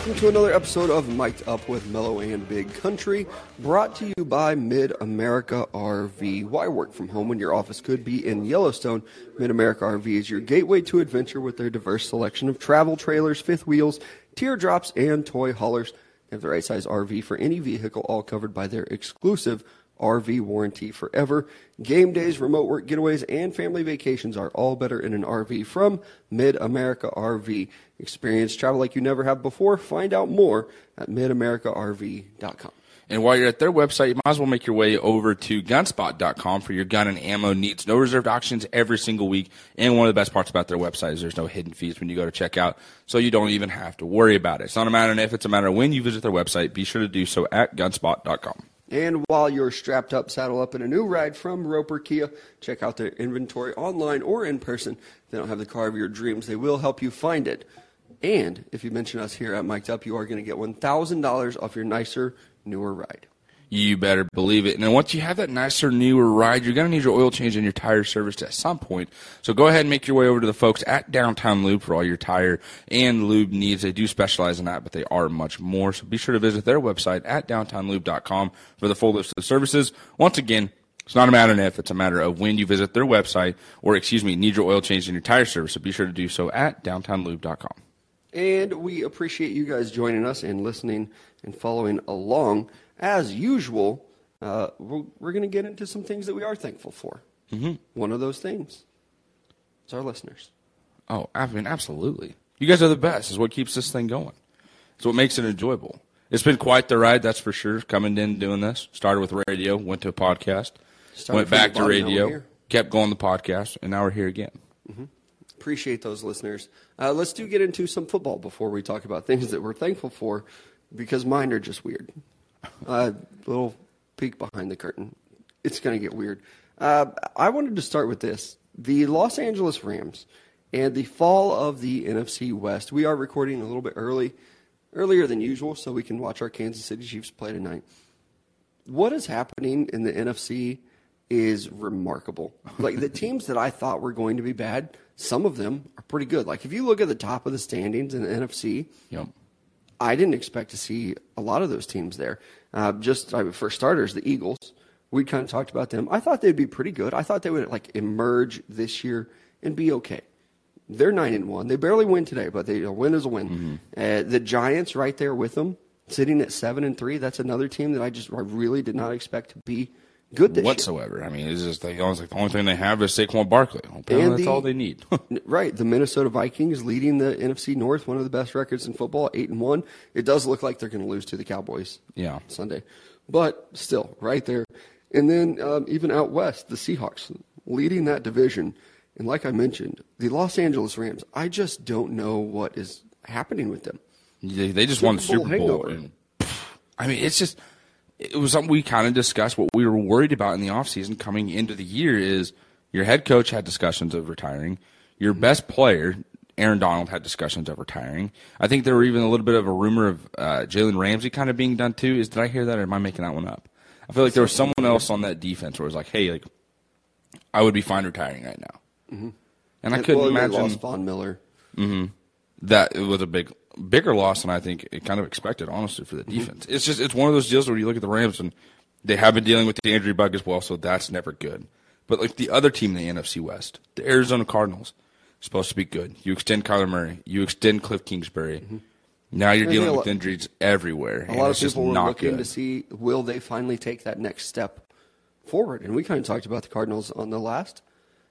welcome to another episode of Mic'd Up with Mellow and Big Country, brought to you by Mid America RV. Why work from home when your office could be in Yellowstone? Mid America RV is your gateway to adventure with their diverse selection of travel trailers, fifth wheels, teardrops, and toy haulers. They have the right size RV for any vehicle, all covered by their exclusive RV warranty forever. Game days, remote work getaways, and family vacations are all better in an RV from Mid America RV. Experience travel like you never have before. Find out more at midamericarv.com. And while you're at their website, you might as well make your way over to gunspot.com for your gun and ammo needs. No reserved auctions every single week. And one of the best parts about their website is there's no hidden fees when you go to checkout, so you don't even have to worry about it. It's not a matter of if, it's a matter of when you visit their website. Be sure to do so at gunspot.com. And while you're strapped up, saddle up in a new ride from Roper Kia, check out their inventory online or in person. If they don't have the car of your dreams, they will help you find it. And if you mention us here at Mic'd Up, you are going to get $1,000 off your nicer, newer ride. You better believe it. And once you have that nicer, newer ride, you're going to need your oil change and your tire serviced at some point. So go ahead and make your way over to the folks at Downtown Lube for all your tire and lube needs. They do specialize in that, but they are much more. So be sure to visit their website at downtownlube.com for the full list of services. Once again, it's not a matter of if, it's a matter of when you visit their website or, excuse me, need your oil change and your tire service. So be sure to do so at downtownlube.com. And we appreciate you guys joining us and listening and following along as usual, uh, we're, we're going to get into some things that we are thankful for. Mm-hmm. One of those things is our listeners. Oh, I mean, absolutely. You guys are the best. Is what keeps this thing going. It's what makes it enjoyable. It's been quite the ride, that's for sure. Coming in doing this, started with radio, went to a podcast, Started went back to bottom, now we're radio, kept going the podcast, and now we're here again. Appreciate those listeners. Uh, let's do get into some football before we talk about things that we're thankful for, because mine are just weird. Uh, little peek behind the curtain. It's going to get weird. Uh, I wanted to start with this: the Los Angeles Rams and the fall of the NFC West. We are recording a little bit early, earlier than usual, so we can watch our Kansas City Chiefs play tonight. What is happening in the NFC is remarkable. Like the teams that I thought were going to be bad, some of them are pretty good. Like if you look at the top of the standings in the NFC, Yep. I didn't expect to see a lot of those teams there. Uh, just I mean, for starters, the Eagles. We kind of talked about them. I thought they'd be pretty good. I thought they would like emerge this year and be okay. They're nine and one. They barely win today, but they, a win is a win. Uh, the Giants right there with them, sitting at seven and three. That's another team that I just I really did not expect to be good this year. Whatsoever. I mean, it's just almost like the only thing they have is Saquon Barkley. Apparently, And that's the- all they need. Right, the Minnesota Vikings leading the NFC North, one of the best records in football, eight and one. It does look like they're going to lose to the Cowboys. Yeah. Sunday, but still right there. And then um, even out west, the Seahawks leading that division, and like I mentioned, the Los Angeles Rams. I just don't know what is happening with them. They, they just won the Super Bowl Bowl. And, I mean, it's just it was something we kind of discussed. What we were worried about in the offseason coming into the year is your head coach had discussions of retiring. Your best player, Aaron Donald, had discussions of retiring. I think there were even a little bit of a rumor of uh, Jalen Ramsey kind of being done too. Is did I hear that, or am I making that one up? I feel like there was someone else on that defense where it was like, hey, like I would be fine retiring right now. Mm-hmm. And I couldn't well, imagine Von Miller. that it was a big bigger loss than I think it kind of expected, honestly, for the Mm-hmm. defense. It's just it's one of those deals where you look at the Rams and they have been dealing with the injury bug as well, so that's never good. But like the other team in the NFC West, the Arizona Cardinals, supposed to be good. You extend Kyler Murray, you extend Cliff Kingsbury. Now you're dealing a with lot- injuries everywhere. A and lot of it's just people were not looking good. to see will they finally take that next step forward, and we kind of talked about the Cardinals on the last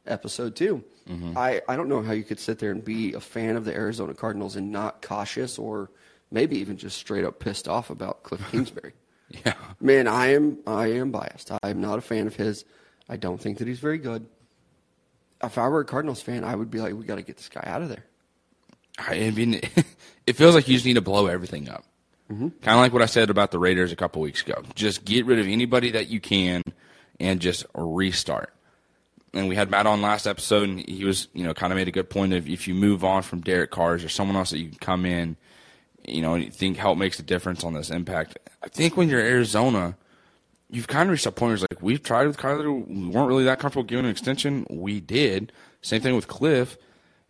episode too. Mm-hmm. I, I don't know how you could sit there and be a fan of the Arizona Cardinals and not cautious or maybe even just straight up pissed off about Cliff Kingsbury. Yeah. Man, I am I am biased. I am not a fan of his. I don't think that he's very good. If I were a Cardinals fan, I would be like, we got to get this guy out of there. I mean, it feels like you just need to blow everything up. Mm-hmm. Kind of like what I said about the Raiders a couple weeks ago. Just get rid of anybody that you can and just restart. And we had Matt on last episode, and he was, you know, kind of made a good point of if you move on from Derek Carr, is there someone else that you can come in, you know, and you think help makes a difference on this impact? I think when you're Arizona, you've kind of reached a point where it's like we've tried with Kyler, we weren't really that comfortable giving an extension. We did. Same thing with Cliff,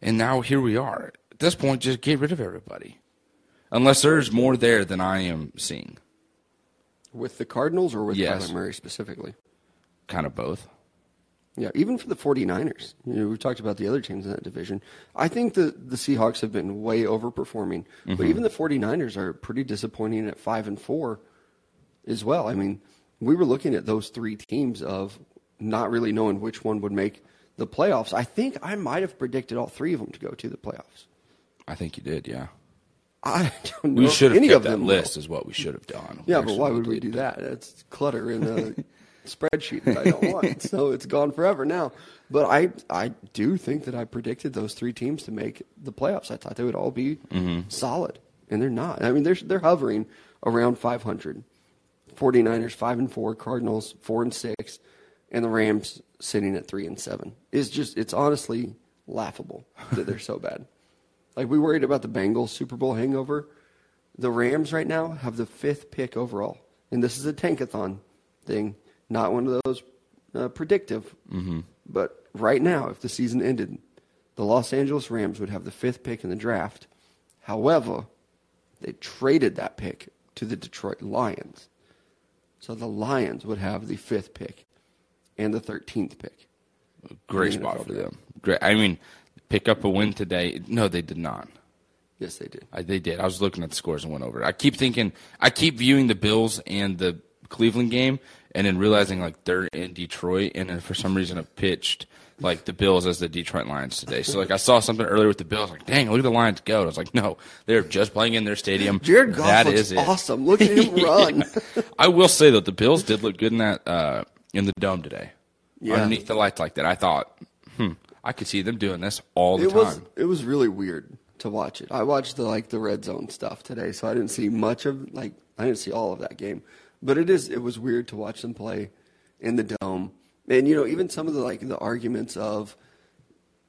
and now here we are. At this point, just get rid of everybody. unless there's more there than I am seeing. With the Cardinals or with Yes. Kyler Murray specifically? Kind of both. Yeah, even for the 49ers. You know, we've talked about the other teams in that division. I think the, the Seahawks have been way overperforming, but mm-hmm. even the 49ers are pretty disappointing at 5 and 4 as well. I mean, we were looking at those three teams of not really knowing which one would make the playoffs. I think I might have predicted all three of them to go to the playoffs. I think you did, yeah. I don't know We should have any kept of that them list, will. is what we should have done. Yeah, but why would we do that? It's clutter in the spreadsheet that I don't want. So it's gone forever now. But I I do think that I predicted those three teams to make the playoffs. I thought they would all be Mm-hmm. solid, and they're not. I mean, they're they're hovering around 500. 49ers 5 and 4, Cardinals 4 and 6, and the Rams sitting at 3 and 7. It's just it's honestly laughable that they're so bad. Like we worried about the Bengals Super Bowl hangover. The Rams right now have the fifth pick overall, and this is a tankathon thing, not one of those uh, predictive. Mm-hmm. But right now, if the season ended, the Los Angeles Rams would have the fifth pick in the draft. However, they traded that pick to the Detroit Lions, so the Lions would have the fifth pick and the thirteenth pick. Great spot for them. Great. I mean, pick up a win today. No, they did not. Yes, they did. I, they did. I was looking at the scores and went over. I keep thinking, I keep viewing the Bills and the Cleveland game, and then realizing like they're in Detroit, and then for some reason have pitched like the Bills as the Detroit Lions today. So like I saw something earlier with the Bills, like dang, look at the Lions go. And I was like, no, they're just playing in their stadium. Jared Goff That looks is it. awesome. Look at him run. I will say though, the Bills did look good in that uh, in the dome today, Yeah. underneath the lights like that. I thought, hmm, I could see them doing this all the it time. was it was really weird to watch it. I watched the like the red zone stuff today, so I didn't see much of like I didn't see all of that game. But it is it was weird to watch them play in the dome. And you know, even some of the like the arguments of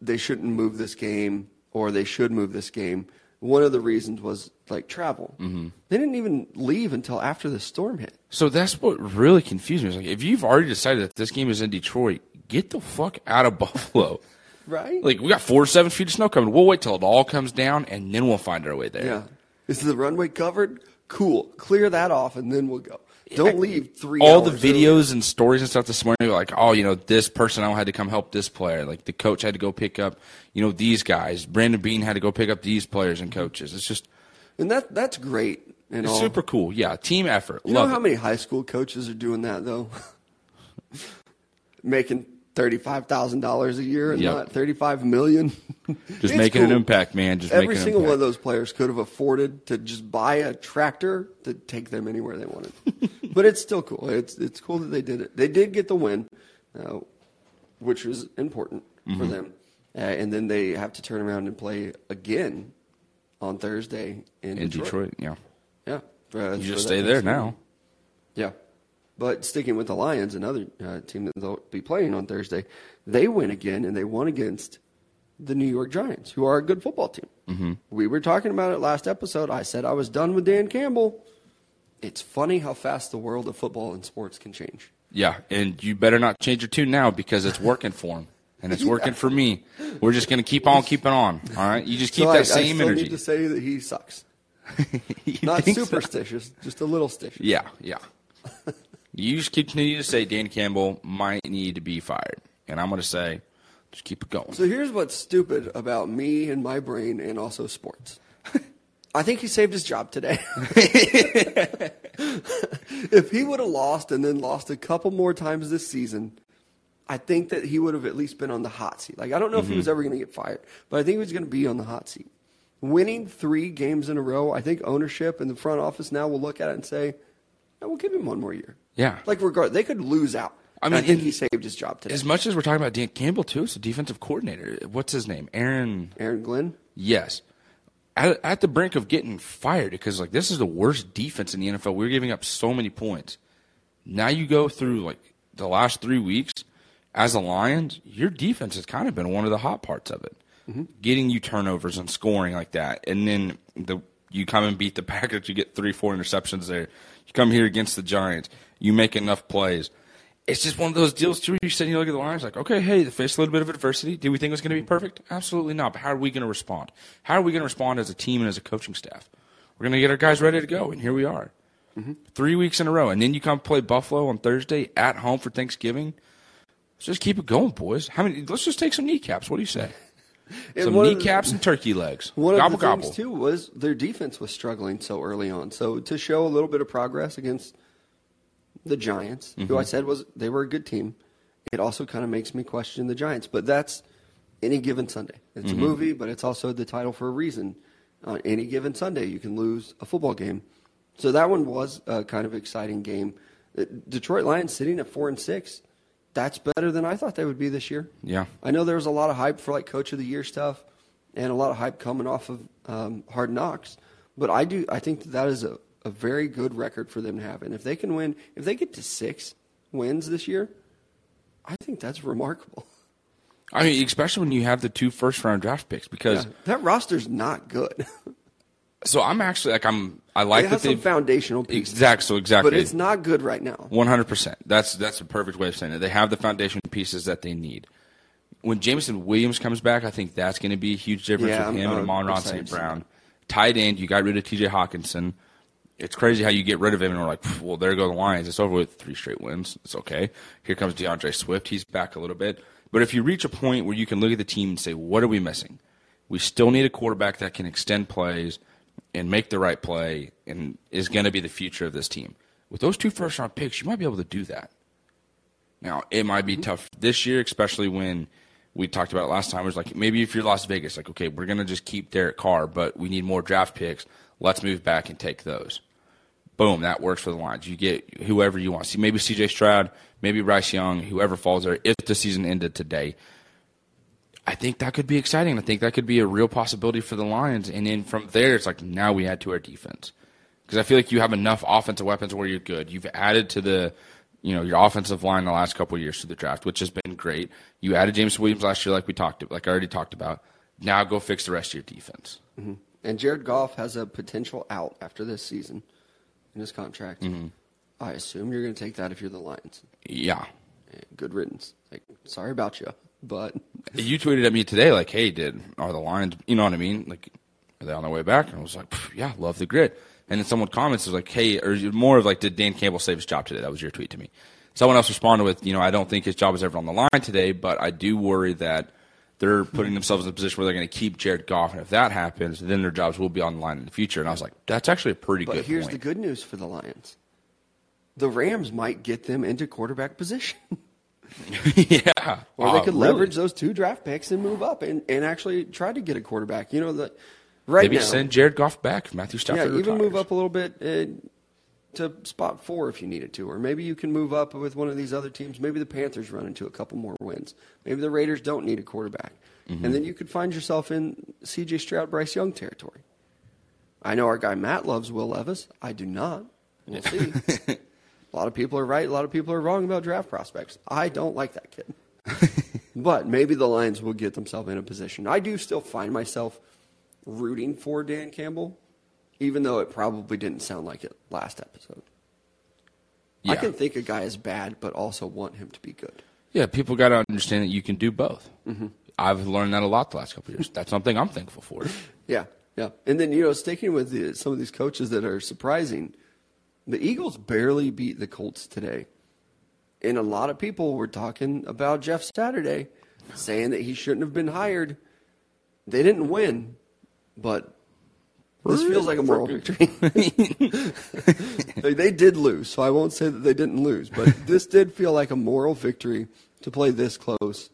they shouldn't move this game or they should move this game. One of the reasons was like travel. Mm-hmm. They didn't even leave until after the storm hit. So that's what really confused me. Like if you've already decided that this game is in Detroit, get the fuck out of Buffalo. Right? like we got four seven feet of snow coming. We'll wait till it all comes down and then we'll find our way there. yeah. Is the runway covered? Cool. Clear that off and then we'll go. Don't leave three All the hours early. videos and stories and stuff this morning like, oh, you know, this personnel had to come help this player. Like the coach had to go pick up, you know, these guys. Brandon Beane had to go pick up these players and mm-hmm. coaches. It's just And that that's great. And it's all. super cool. Yeah, team effort. You know how it. many high school coaches are doing that though? Making thirty five thousand dollars a year and Yep. not thirty five million. Just making an impact, man. Just Every single one of those players could have afforded to just buy a tractor to take them anywhere they wanted. but it's still cool. It's it's cool that they did it. They did get the win, uh, which was important for Mm-hmm. them. Uh, and then they have to turn around and play again on Thursday in, in Detroit. Detroit. Yeah, Yeah, uh, you just stay there now. Yeah. But sticking with the Lions, another uh, team that they'll be playing on Thursday, they win again, and they won against the New York Giants, who are a good football team. Mm-hmm. We were talking about it last episode. I said I was done with Dan Campbell. It's funny how fast the world of football and sports can change. Yeah, and you better not change your tune now because it's working for him, and it's working for me. We're just gonna keep on keeping on. All right, you just keep so that I, same I still energy. need to say that he sucks. Not think so? superstitious, just a little stitious. Yeah, yeah. You just continue to say Dan Campbell might need to be fired, and I'm gonna say, just keep it going. So here's what's stupid about me and my brain and also sports. I think he saved his job today. if he would have lost and then lost a couple more times this season, I think that he would have at least been on the hot seat. Like I don't know if he was mm-hmm. ever going to get fired, but I think he was going to be on the hot seat. Winning three games in a row, I think ownership and the front office now will look at it and say, "Yeah, "We'll give him one more year." Yeah. like regard they could lose out. I mean, I think he saved his job today. As much as we're talking about Dan Campbell too, it's a defensive coordinator. What's his name? Aaron. Aaron Glenn. Yes. At, at the brink of getting fired because like this is the worst defense in the NFL. We're giving up so many points. Now you go through like the last three weeks as a Lions, your defense has kind of been one of the hot parts of it. Mm-hmm. Getting you turnovers and scoring like that, and then the you come and beat the Packers, you get three, four interceptions there. You come here against the Giants, you make enough plays. It's just one of those deals too. You sit and you look at the Lions like, okay, hey, they faced a little bit of adversity. Did we think it was going to be perfect? Absolutely not. But how are we going to respond? How are we going to respond as a team and as a coaching staff? We're going to get our guys ready to go, and here we are. Mm-hmm. Three weeks in a row, and then you come play Buffalo on Thursday at home for Thanksgiving. Let's just keep it going, boys. How many? Let's just take some kneecaps. What do you say? And some of the- kneecaps and turkey legs. One gobble of the gobble. things too was their defense was struggling so early on. So to show a little bit of progress against the Giants, who Mm-hmm. I said was they were a good team, it also kind of makes me question the Giants. But that's any given Sunday. It's Mm-hmm. a movie, but it's also the title for a reason. On any given Sunday, you can lose a football game. So that one was a kind of exciting game. Uh, Detroit Lions sitting at four and six. That's better than I thought they would be this year. Yeah. I know there was a lot of hype for like coach of the year stuff, and a lot of hype coming off of um, Hard Knocks. But I do, I think that, that is a, a very good record for them to have. And if they can win, if they get to six wins this year, I think that's remarkable. I mean, especially when you have the two first round draft picks, because Yeah, that roster's not good. so I'm actually like I'm I like it that some they foundational pieces, exact so exactly but it's not good right now. One hundred percent. That's that's a perfect way of saying it. They have the foundation pieces that they need. When Jameson Williams comes back, I think that's going to be a huge difference Yeah, with I'm- him and Amon excited St. Brown. Tight end, you got rid of T.J. Hockenson. It's crazy how you get rid of him and we're like, well, there go the Lions. It's over with three straight wins. It's okay. Here comes DeAndre Swift. He's back a little bit. But if you reach a point where you can look at the team and say, what are we missing? We still need a quarterback that can extend plays and make the right play and is going to be the future of this team. With those two first round picks, you might be able to do that. Now, it might be tough this year, especially when we talked about last time. It was like maybe if you're Las Vegas, like, okay, we're going to just keep Derek Carr, but we need more draft picks. Let's move back and take those. Boom, that works for the Lions. You get whoever you want. See, maybe CJ Stroud, maybe Bryce Young, whoever falls there, if the season ended today. I think that could be exciting. I think that could be a real possibility for the Lions. And then from there, it's like now we add to our defense because I feel like you have enough offensive weapons where you're good. You've added to the, you know, your offensive line the last couple years to the draft, which has been great. You added James Williams last year, like we talked, like I already talked about. Now go fix the rest of your defense. Mm-hmm. And Jared Goff has a potential out after this season in his contract. Mm-hmm. I assume you're going to take that if you're the Lions. Yeah, Eh, Good riddance. Like, sorry about you, but you tweeted at me today, like, "Hey, did are the Lions? You know what I mean? Like, are they on their way back?" And I was like, "Yeah, love the grit." And then someone comments was like, "Hey," or more of like, "Did Dan Campbell save his job today?" That was your tweet to me. Someone else responded with, "You know, I don't think his job is ever on the line today, but I do worry that they're putting themselves in a position where they're going to keep Jared Goff, and if that happens, then their jobs will be on the line in the future." And I was like, "That's actually a pretty but good But here's point." the good news for the Lions. The Rams might get them into quarterback position. yeah, Or Wow, they could Uh, really? leverage those two draft picks and move up and, and actually try to get a quarterback. You know, the, right Maybe now. send Jared Goff back Matthew yeah, Stafford even move up a little bit uh, to spot four if you needed to. Or maybe you can move up with one of these other teams. Maybe the Panthers run into a couple more wins. Maybe the Raiders don't need a quarterback. Mm-hmm. And then you could find yourself in CJ Stroud, Bryce Young territory. I know our guy Matt loves Will Levis. I do not. We'll see. a lot of people are right. A lot of people are wrong about draft prospects. I don't like that kid. but maybe the Lions will get themselves in a position. I do still find myself rooting for Dan Campbell, even though it probably didn't sound like it last episode. I can think a guy is bad, but also want him to be good. Yeah, people got to understand that you can do both. Mm-hmm. I've learned that a lot the last couple of years. That's something I'm thankful for. Yeah, yeah. And then you know, sticking with the, some of these coaches that are surprising, the Eagles barely beat the Colts today, and a lot of people were talking about Jeff Saturday, saying that he shouldn't have been hired. They didn't win, but this feels like a moral victory. they, they did lose, so I won't say that they didn't lose, but this did feel like a moral victory to play this close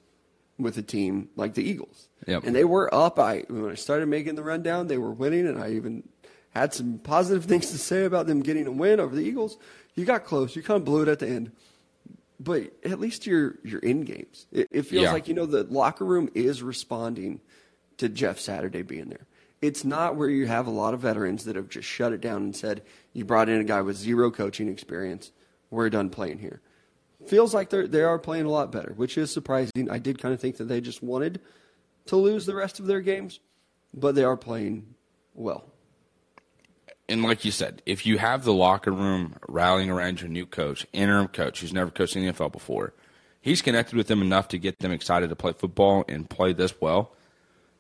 with a team like the Eagles. Yep. And they were up. I when I started making the rundown, they were winning, and I even had some positive things to say about them getting a win over the Eagles. You got close. You kind of blew it at the end, but at least you're you're in games. It, it feels Yeah. like you know the locker room is responding to Jeff Saturday being there. It's not where you have a lot of veterans that have just shut it down and said you brought in a guy with zero coaching experience. We're done playing here. Feels like they they are playing a lot better, which is surprising. I did kind of think that they just wanted to lose the rest of their games, but they are playing well. And like you said, if you have the locker room rallying around your new coach, interim coach who's never coached in the NFL before, he's connected with them enough to get them excited to play football and play this well.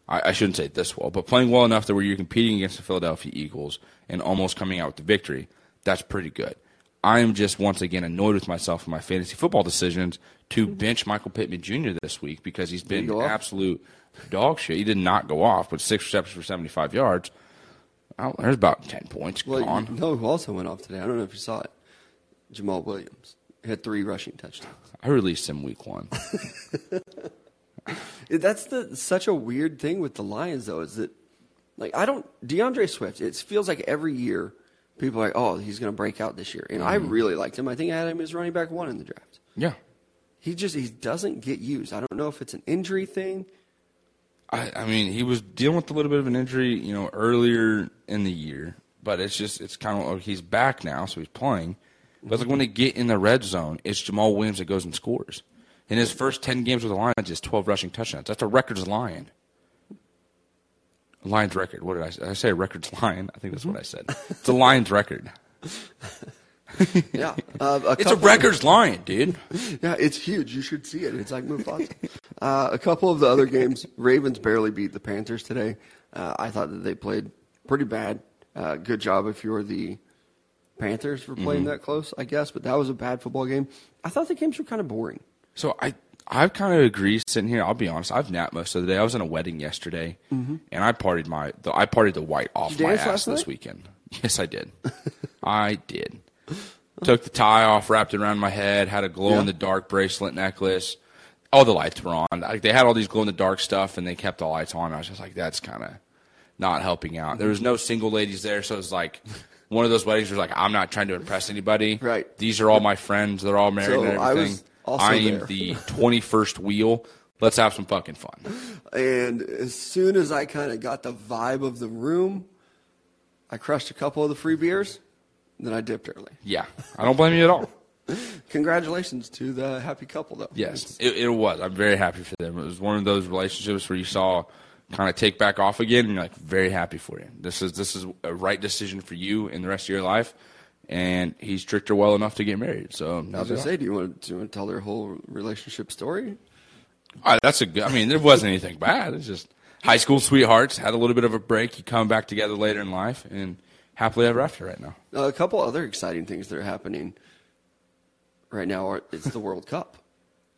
I, I shouldn't say this well, but playing well enough that where you're competing against the Philadelphia Eagles and almost coming out with the victory, that's pretty good. I'm just once again annoyed with myself in my fantasy football decisions to mm-hmm. bench Michael Pittman Jr. this week because he's been absolute dog shit. He did not go off, but six receptions for 75 yards. Oh, there's about 10 points Well, gone. you know who also went off today? I don't know if you saw it. Jamaal Williams He had three rushing touchdowns. I released him week one. That's the such a weird thing with the Lions, though, is that like I don't DeAndre Swift. It feels like every year people are like, oh, he's going to break out this year, and I mm-hmm. really liked him. I think I had him as running back one in the draft. yeah. He just he doesn't get used. I don't know if it's an injury thing. I, I mean, he was dealing with a little bit of an injury, you know, earlier in the year, but it's just it's kind of oh, like he's back now, so he's playing. But like when mm-hmm. they get in the red zone, it's Jamaal Williams that goes and scores. In his first ten games with the Lions, just twelve rushing touchdowns. That's a records lion. Lions record. What did I say? Did I say a records lion? I think that's what I said. It's a Lions record. Yeah, uh, a It's a records lion, dude. Yeah, it's huge. You should see it. It's like Mufasa. uh, a couple of the other games, Ravens barely beat the Panthers today. Uh, I thought that they played pretty bad. Uh, good job if you're the Panthers for playing Mm-hmm. that close, I guess. But that was a bad football game. I thought the games were kind of boring. So I I've kind of agree sitting here. I'll be honest. I've napped most of the day. I was in a wedding yesterday, and I partied my the, I partied the white off my ass this night? weekend. Yes, I did. I did. Took the tie off, wrapped it around my head, had a glow in the dark bracelet necklace. All the lights were on. Like they had all these glow in the dark stuff, and they kept the lights on. I was just like, that's kind of not helping out. There was no single ladies there, so it was like one of those weddings where like I'm not trying to impress anybody. Right. These are all my friends. They're all married So and I everything. Also I am there. the 21st wheel. Let's have some fucking fun. And as soon as I kind of got the vibe of the room, I crushed a couple of the free beers. Then I dipped early. Yeah, I don't blame you at all. Congratulations to the happy couple, though. Yes, it, it was. I'm very happy for them. It was one of those relationships where you saw kind of take back off again, and you're like very happy for you. This is this is a right decision for you in the rest of your life. And he's tricked her well enough to get married. So I was gonna say, do you want to, do you want to tell their whole relationship story? All right, that's a good. I mean, there wasn't anything bad. It's just high school sweethearts had a little bit of a break. You come back together later in life, and happily ever after. Right now. Uh, a couple other exciting things that are happening right now are it's the World Cup.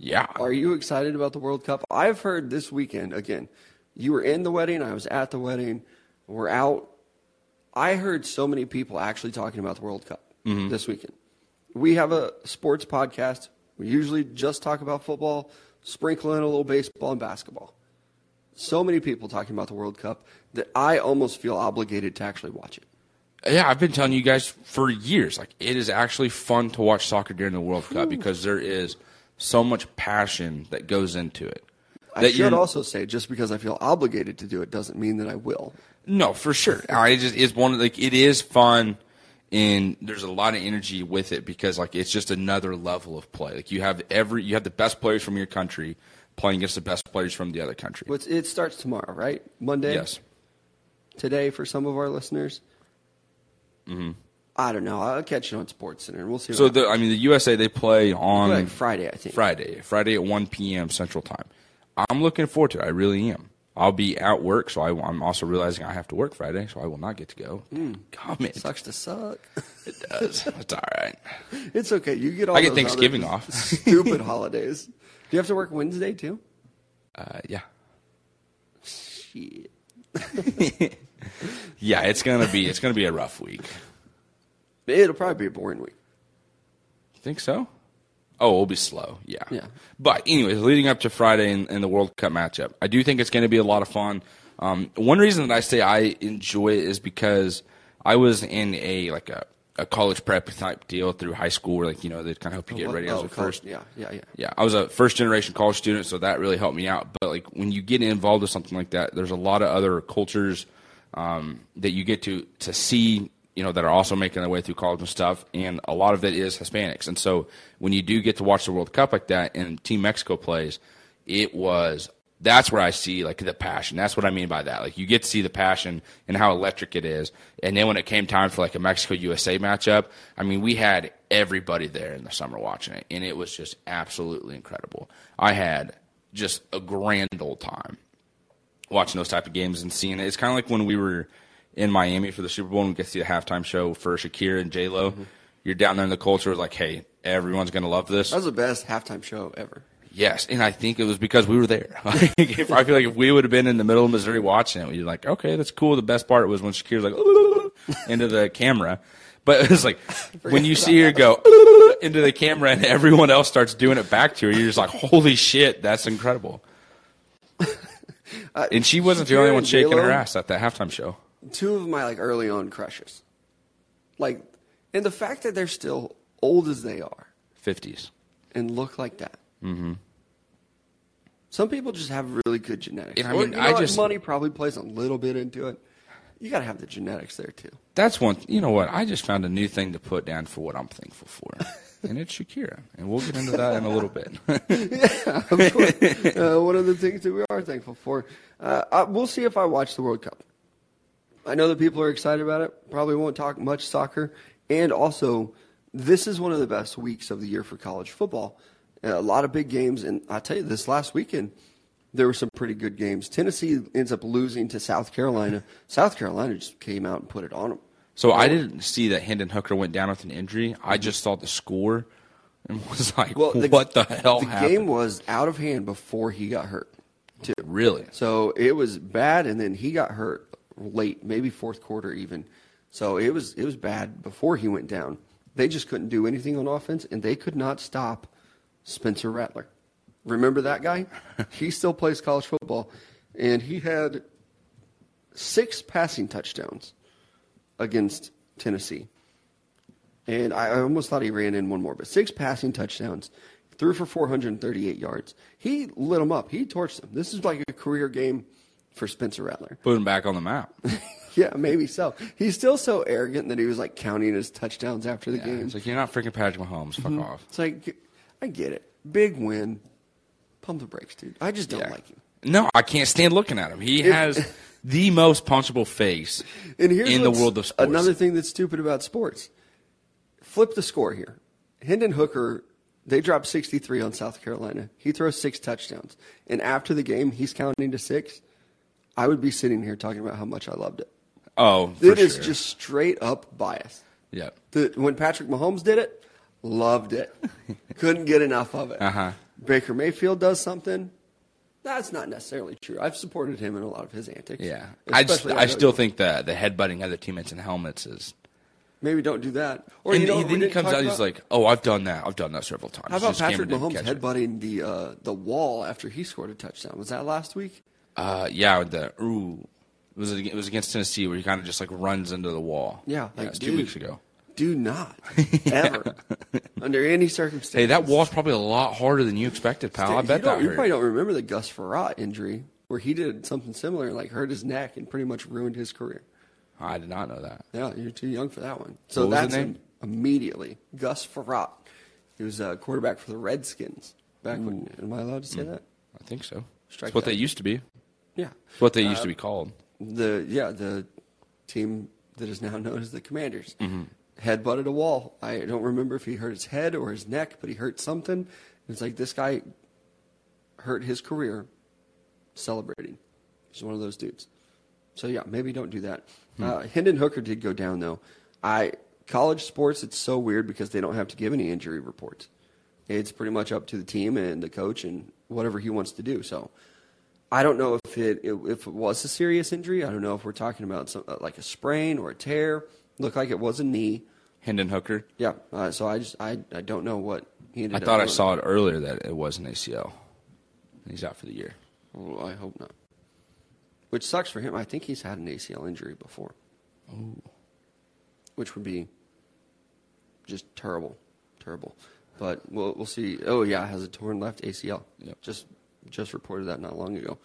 Yeah. Are you excited about the World Cup? I've heard this weekend again. You were in the wedding. I was at the wedding. We're out. I heard so many people actually talking about the World Cup mm-hmm. this weekend. We have a sports podcast. We usually just talk about football, sprinkle in a little baseball and basketball. So many people talking about the World Cup that I almost feel obligated to actually watch it. Yeah, I've been telling you guys for years. Like it is actually fun to watch soccer during the World Cup because there is so much passion that goes into it. I should also say, just because I feel obligated to do it doesn't mean that I will. No, for sure. I just it's one of like it is fun and there's a lot of energy with it because like it's just another level of play. Like you have every you have the best players from your country playing against the best players from the other country. What's, it starts tomorrow, right? Monday? Yes. Today for some of our listeners? Mm-hmm. I don't know. I'll catch you on Sports Center we'll see. So the I mean the USA they play on Friday, I think. Friday, Friday at 1 p.m. Central Time. I'm looking forward to it. I really am. I'll be at work, so I, am also realizing I have to work Friday, so I will not get to go. Come it. Sucks to suck. It does. It's all right. it's okay. You get all I get Thanksgiving off. Stupid holidays. Do you have to work Wednesday too? Uh, yeah. Shit. Yeah, it's gonna be it's gonna be a rough week. It'll probably be a boring week. You think so? Oh, it'll be slow. Yeah. Yeah. But anyways, leading up to Friday in, in the World Cup matchup, I do think it's going to be a lot of fun. Um, one reason that I say I enjoy it is because I was in a like a, a college prep type deal through high school, where like you know they kind of help you get What- ready as oh, a college- first. Yeah, yeah, yeah. Yeah, I was a first generation college student, so that really helped me out. But like when you get involved with something like that, there's a lot of other cultures um, that you get to to see, you know, that are also making their way through college and stuff, and a lot of it is Hispanics. And so when you do get to watch the World Cup like that, and Team Mexico plays, it was that's where I see like the passion. That's what I mean by that. Like you get to see the passion and how electric it is. And then when it came time for like a Mexico USA matchup, I mean, we had everybody there in the summer watching it, and it was just absolutely incredible. I had just a grand old time. watching those type of games and seeing it. It's kind of like when we were in Miami for the Super Bowl and we get to see a halftime show for Shakira and J Lo. Mm-hmm. You're down there in the culture, like, hey, everyone's gonna love this. That was the best halftime show ever. Yes, and I think it was because we were there. Like, if, I feel like if we would have been in the middle of Missouri watching it, we'd be like, okay, that's cool. The best part was when Shakira's like into the camera. But it's like when you see her go into the camera and everyone else starts doing it back to her, you're just like, holy shit, that's incredible. Uh, and she wasn't the only one shaking her J-Lo? ass at that halftime show. Two of my like early on crushes. Like, and the fact that they're still old as they are 50s. and look like that. Mm-hmm. Some people just have really good genetics. And I Or, mean, you know I what? just- money probably plays a little bit into it. You got to have the genetics there too. That's one. You know what? I just found a new thing to put down for what I'm thankful for, and it's Shakira. And we'll get into that in a little bit. of course. uh, one of the things that we are thankful for. Uh, I, we'll see if I watch the World Cup. I know that people are excited about it. Probably won't talk much soccer. And also, this is one of the best weeks of the year for college football. Uh, a lot of big games. And I tell you, this last weekend, there were some pretty good games. Tennessee ends up losing to South Carolina. South Carolina just came out and put it on them. So I didn't see that Hendon Hooker went down with an injury. I just saw the score and was like, Well, the, "What the hell The happened?" game was out of hand before he got hurt. Too. really? So it was bad, and then he got hurt late, maybe fourth quarter even. So it was it was bad before he went down. They just couldn't do anything on offense, and they could not stop Spencer Rattler. Remember that guy? he still plays college football, and he had six passing touchdowns against Tennessee. And I I almost thought he ran in one more, but six passing touchdowns, threw for 438 yards. He lit them up. He torched them. This is like a career game for Spencer Rattler. Put him back on the map. Yeah, maybe so. He's still so arrogant that he was like counting his touchdowns after the Yeah, game. it's like you're not freaking Patrick Mahomes. Fuck mm-hmm. off. It's like, I get it. Big win. Pump the brakes, dude. I just don't Yeah. like him. No, I can't stand looking at him. He If- has the most punchable face And here's in the world of sports. Another thing that's stupid about sports. Flip the score here. Hendon Hooker, they dropped 63 on South Carolina. He throws six touchdowns. And after the game, he's counting to six. I would be sitting here talking about how much I loved it. oh, It is sure. just straight up bias. yeah. The, when Patrick Mahomes did it, loved it. Couldn't get enough of it. Uh-huh. Baker Mayfield does something. That's not necessarily true. I've supported him in a lot of his antics. Yeah, I just I still think the the headbutting other teammates in helmets is. maybe don't do that. Or and you know, he- then he comes out, he's like, "Oh, I've done that. I've done that several times." How about Patrick Mahomes it. headbutting the uh, the wall after he scored a touchdown? Was that last week? Uh, yeah, with the ooh, it was it was against Tennessee where he kind of just like runs into the wall. Yeah, yeah, like, was two weeks ago. Do not ever, under any circumstance. Hey, that wall's probably a lot harder than you expected, pal. I You bet don't- that you hurt. probably don't remember the Gus Frerotte injury where he did something similar, like hurt his neck and pretty much ruined his career. I did not know that. Yeah, you're too young for that one. So that's immediately Gus Frerotte. He was a quarterback for the Redskins back when. Am I allowed to say that? I think so. Strike It's what that. they used to be. Yeah. What they used to be called. The yeah the team that is now known as the Commanders Mm-hmm. head butted a wall. I don't remember if he hurt his head or his neck, but he hurt something. It's like this guy hurt his career celebrating. He's one of those dudes. So yeah, maybe don't do that. Hmm. Uh, Hendon Hooker did go down though. I college sports it's so weird because they don't have to give any injury reports. It's pretty much up to the team and the coach and whatever he wants to do. So I don't know if it if it was a serious injury. I don't know if we're talking about some, uh, like a sprain or a tear. Looked like it was a knee. Hendon Hooker. Yeah. Uh, so I just I, I don't know what he ended I thought I doing. saw it earlier that it was an ACL. He's out for the year. Well, I hope not. Which sucks for him. I think he's had an ACL injury before. Oh. Which would be just terrible, terrible. But we'll we'll see. Oh yeah, has a torn left ACL. Yep. Just just reported that not long ago.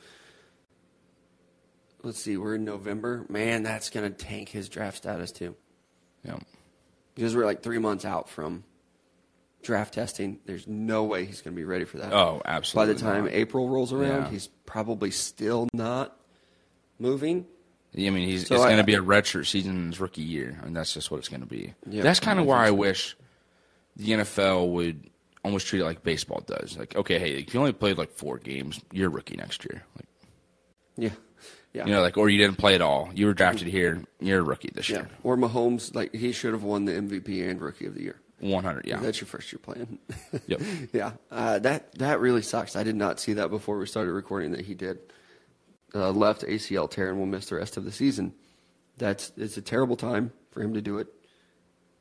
Let's see. We're in November. Man, that's gonna tank his draft status too. Yeah. Because we're like three months out from draft testing. There's no way he's gonna be ready for that. Oh, absolutely. By the time not. April rolls around, Yeah. he's probably still not moving. I mean, he's So it's going to be a redshirt season in his rookie year. I mean, that's just what it's going to be. Yeah, that's kind of why I wish the NFL would almost treat it like baseball does. Like, okay, hey, if you only played like four games, you're a rookie next year. Like, Yeah, yeah, You know, like or you didn't play at all. You were drafted here. You're a rookie this yeah. year. Or Mahomes, like he should have won the MVP and Rookie of the Year. 100. Yeah. That's your first year playing. Yep. yeah, uh, that that really sucks. I did not see that before we started recording that he did uh, left ACL tear and will miss the rest of the season. That's it's a terrible time for him to do it.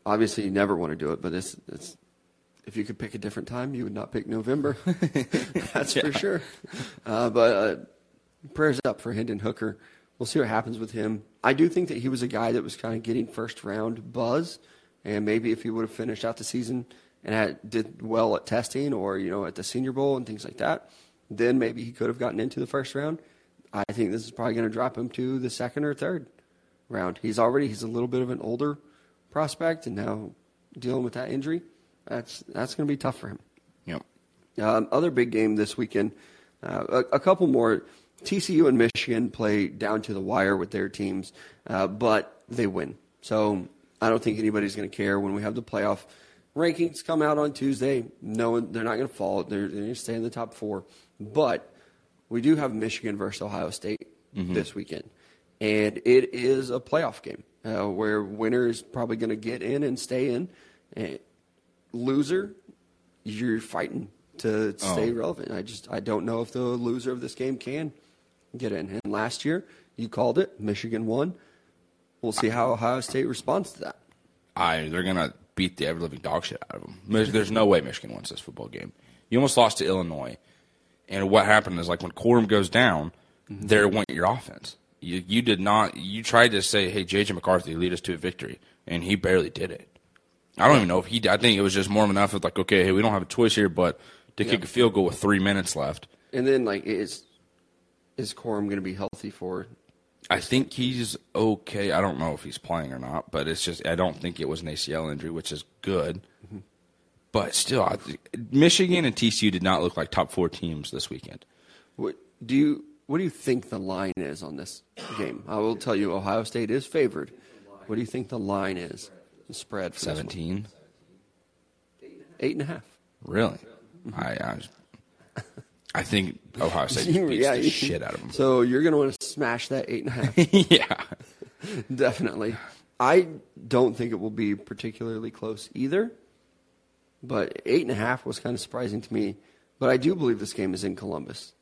Obviously, you never want to do it, but it's it's if you could pick a different time, you would not pick November. That's for sure. Uh, but uh, prayers up for Hendon Hooker. We'll see what happens with him. I do think that he was a guy that was kind of getting first round buzz, and maybe if he would have finished out the season and had, did well at testing or you know at the Senior Bowl and things like that, then maybe he could have gotten into the first round. I think this is probably going to drop him to the second or third round. He's already he's a little bit of an older prospect, and now dealing with that injury, that's that's going to be tough for him. Yep. Um, other big game this weekend, uh, a, a couple more. TCU and Michigan play down to the wire with their teams, uh, but they win. So I don't think anybody's going to care when we have the playoff rankings come out on Tuesday. No, they're not going to fall. They're, they're going to stay in the top four. But we do have Michigan versus Ohio State this weekend, and it is a playoff game uh, where winner is probably going to get in and stay in. And loser, you're fighting to stay Oh. relevant. I just I don't know if the loser of this game can get in. And last year you called it. Michigan won. We'll see how Ohio State responds to that. I they're gonna beat the ever living dog shit out of them. There's, no way Michigan wins this football game. You almost lost to Illinois, and what happened is like when Corum goes down, mm-hmm. there went your offense. You you did not. You tried to say, "Hey, JJ McCarthy, lead us to a victory," and he barely did it. I don't even know if he. I think it was just more of enough of like, okay, hey, we don't have a choice here, but to kick a field goal with three minutes left. And then like is is Corum going to be healthy for? I think he's okay. I don't know if he's playing or not, but it's just I don't think it was an ACL injury, which is good. Mm-hmm. But still, I, Michigan and TCU did not look like top four teams this weekend. What do you what do you think the line is on this game? I will tell you, Ohio State is favored. What do you think the line is? The spread for? Seventeen, eight and a half. really? Mm-hmm. I, I, I think Ohio State beats Yeah, the shit out of them. So you're going to want to smash that eight and a half. yeah, Definitely. I don't think it will be particularly close either. But eight and a half was kind of surprising to me. But I do believe this game is in Columbus.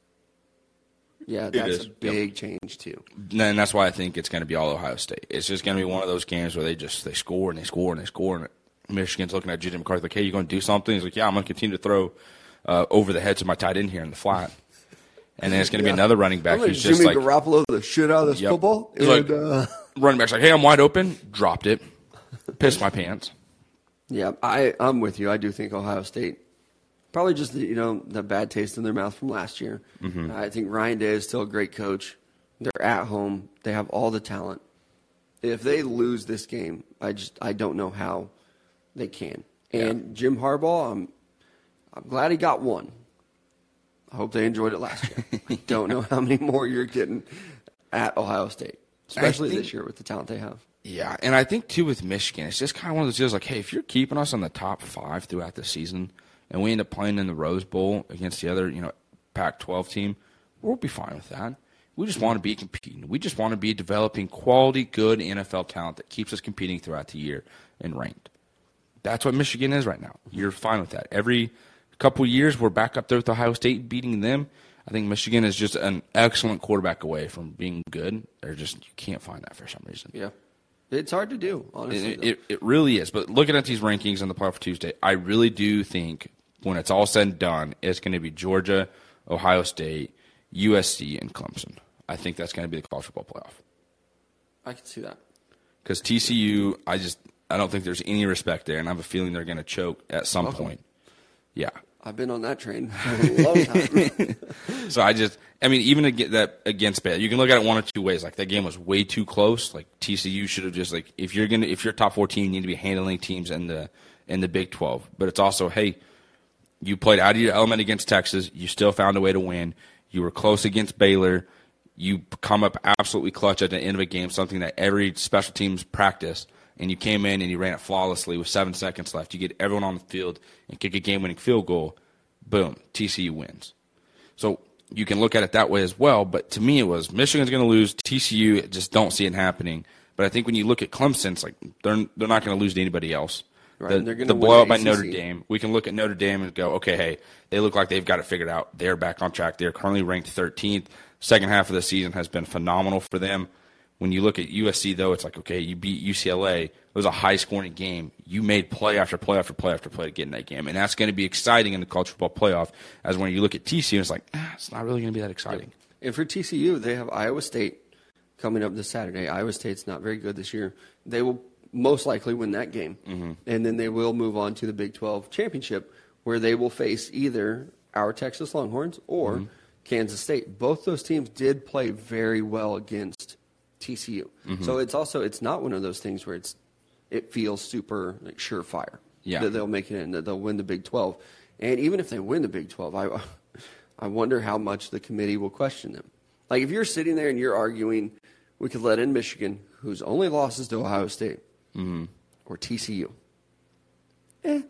Yeah, that's a yep. big change too. and that's why I think it's going to be all Ohio State. It's just going to be one of those games where they just they score and they score and they score. And Michigan's looking at JJ McCarthy like, "Hey, you going to do something?" He's like, "Yeah, I'm going to continue to throw uh, over the heads of my tight end here in the flat." And then it's going to be another running back who's just like Garoppolo the shit out of this Yep. football. And, like- uh, running back's like, "Hey, I'm wide open." Dropped it, pissed my pants. yeah, I, I'm with you. I do think Ohio State probably just the, you know the bad taste in their mouth from last year. Mm-hmm. I think Ryan Day is still a great coach. They're at home. They have all the talent. If they lose this game, I just I don't know how they can. And Jim Harbaugh, I'm I'm glad he got one. I hope they enjoyed it last year. I don't know how many more you're getting at Ohio State, especially think- this year with the talent they have. Yeah, and I think too with Michigan, it's just kind of one of those deals like, hey, if you're keeping us on the top five throughout the season, and we end up playing in the Rose Bowl against the other, you know, Pac-12 team, we'll be fine with that. We just want to be competing. We just want to be developing quality, good NFL talent that keeps us competing throughout the year and ranked. That's what Michigan is right now. You're fine with that. Every couple years, we're back up there with Ohio State beating them. I think Michigan is just an excellent quarterback away from being good. They're just you can't find that for some reason. Yeah, it's hard to do, honestly. It, it, it really is. But looking at these rankings on the playoff Tuesday, I really do think when it's all said and done, it's going to be Georgia, Ohio State, USC, and Clemson. I think that's going to be the college football playoff. I can see that. Because TCU, I just I don't think there's any respect there, and I have a feeling they're going to choke at some Welcome. point. Yeah. I've been on that train for a long time. So I just, I mean, even to get that against Baylor, you can look at it one or two ways. Like that game was way too close. Like TCU should have just like if you're gonna if you're top four team, you need to be handling teams in the in the Big Twelve. But it's also hey, you played out of your element against Texas. You still found a way to win. You were close against Baylor. You come up absolutely clutch at the end of a game, something that every special teams practice. And you came in and you ran it flawlessly with seven seconds left. You get everyone on the field and kick a game-winning field goal. Boom, TCU wins. So you can look at it that way as well. But to me, it was Michigan's going to lose. TCU just don't see it happening. But I think when you look at Clemson, it's like they're they're not going to lose to anybody else. Right, The, they're gonna the win blowout by Notre Dame, we can look at Notre Dame and go, okay, hey, they look like they've got it figured out. They're back on track. They're currently ranked 13th. Second half of the season has been phenomenal for them. When you look at USC, though, it's like, okay, you beat UCLA. It was a high scoring game. You made play after play after play after play to get in that game. And that's going to be exciting in the college football playoff. As when you look at TCU, it's like, ah, it's not really going to be that exciting. And for TCU, they have Iowa State coming up this Saturday. Iowa State's not very good this year. They will most likely win that game. Mm-hmm. And then they will move on to the Big 12 championship, where they will face either our Texas Longhorns or Mm-hmm. Kansas State. Both those teams did play very well against TCU. Mm-hmm. So it's also it's not one of those things where it's it feels super like surefire Yeah. that they'll make it in, that they'll win the Big 12. And even if they win the Big 12, I, I wonder how much the committee will question them. Like if you're sitting there and you're arguing, we could let in Michigan, whose only loss is to Ohio State, or TCU. Eh,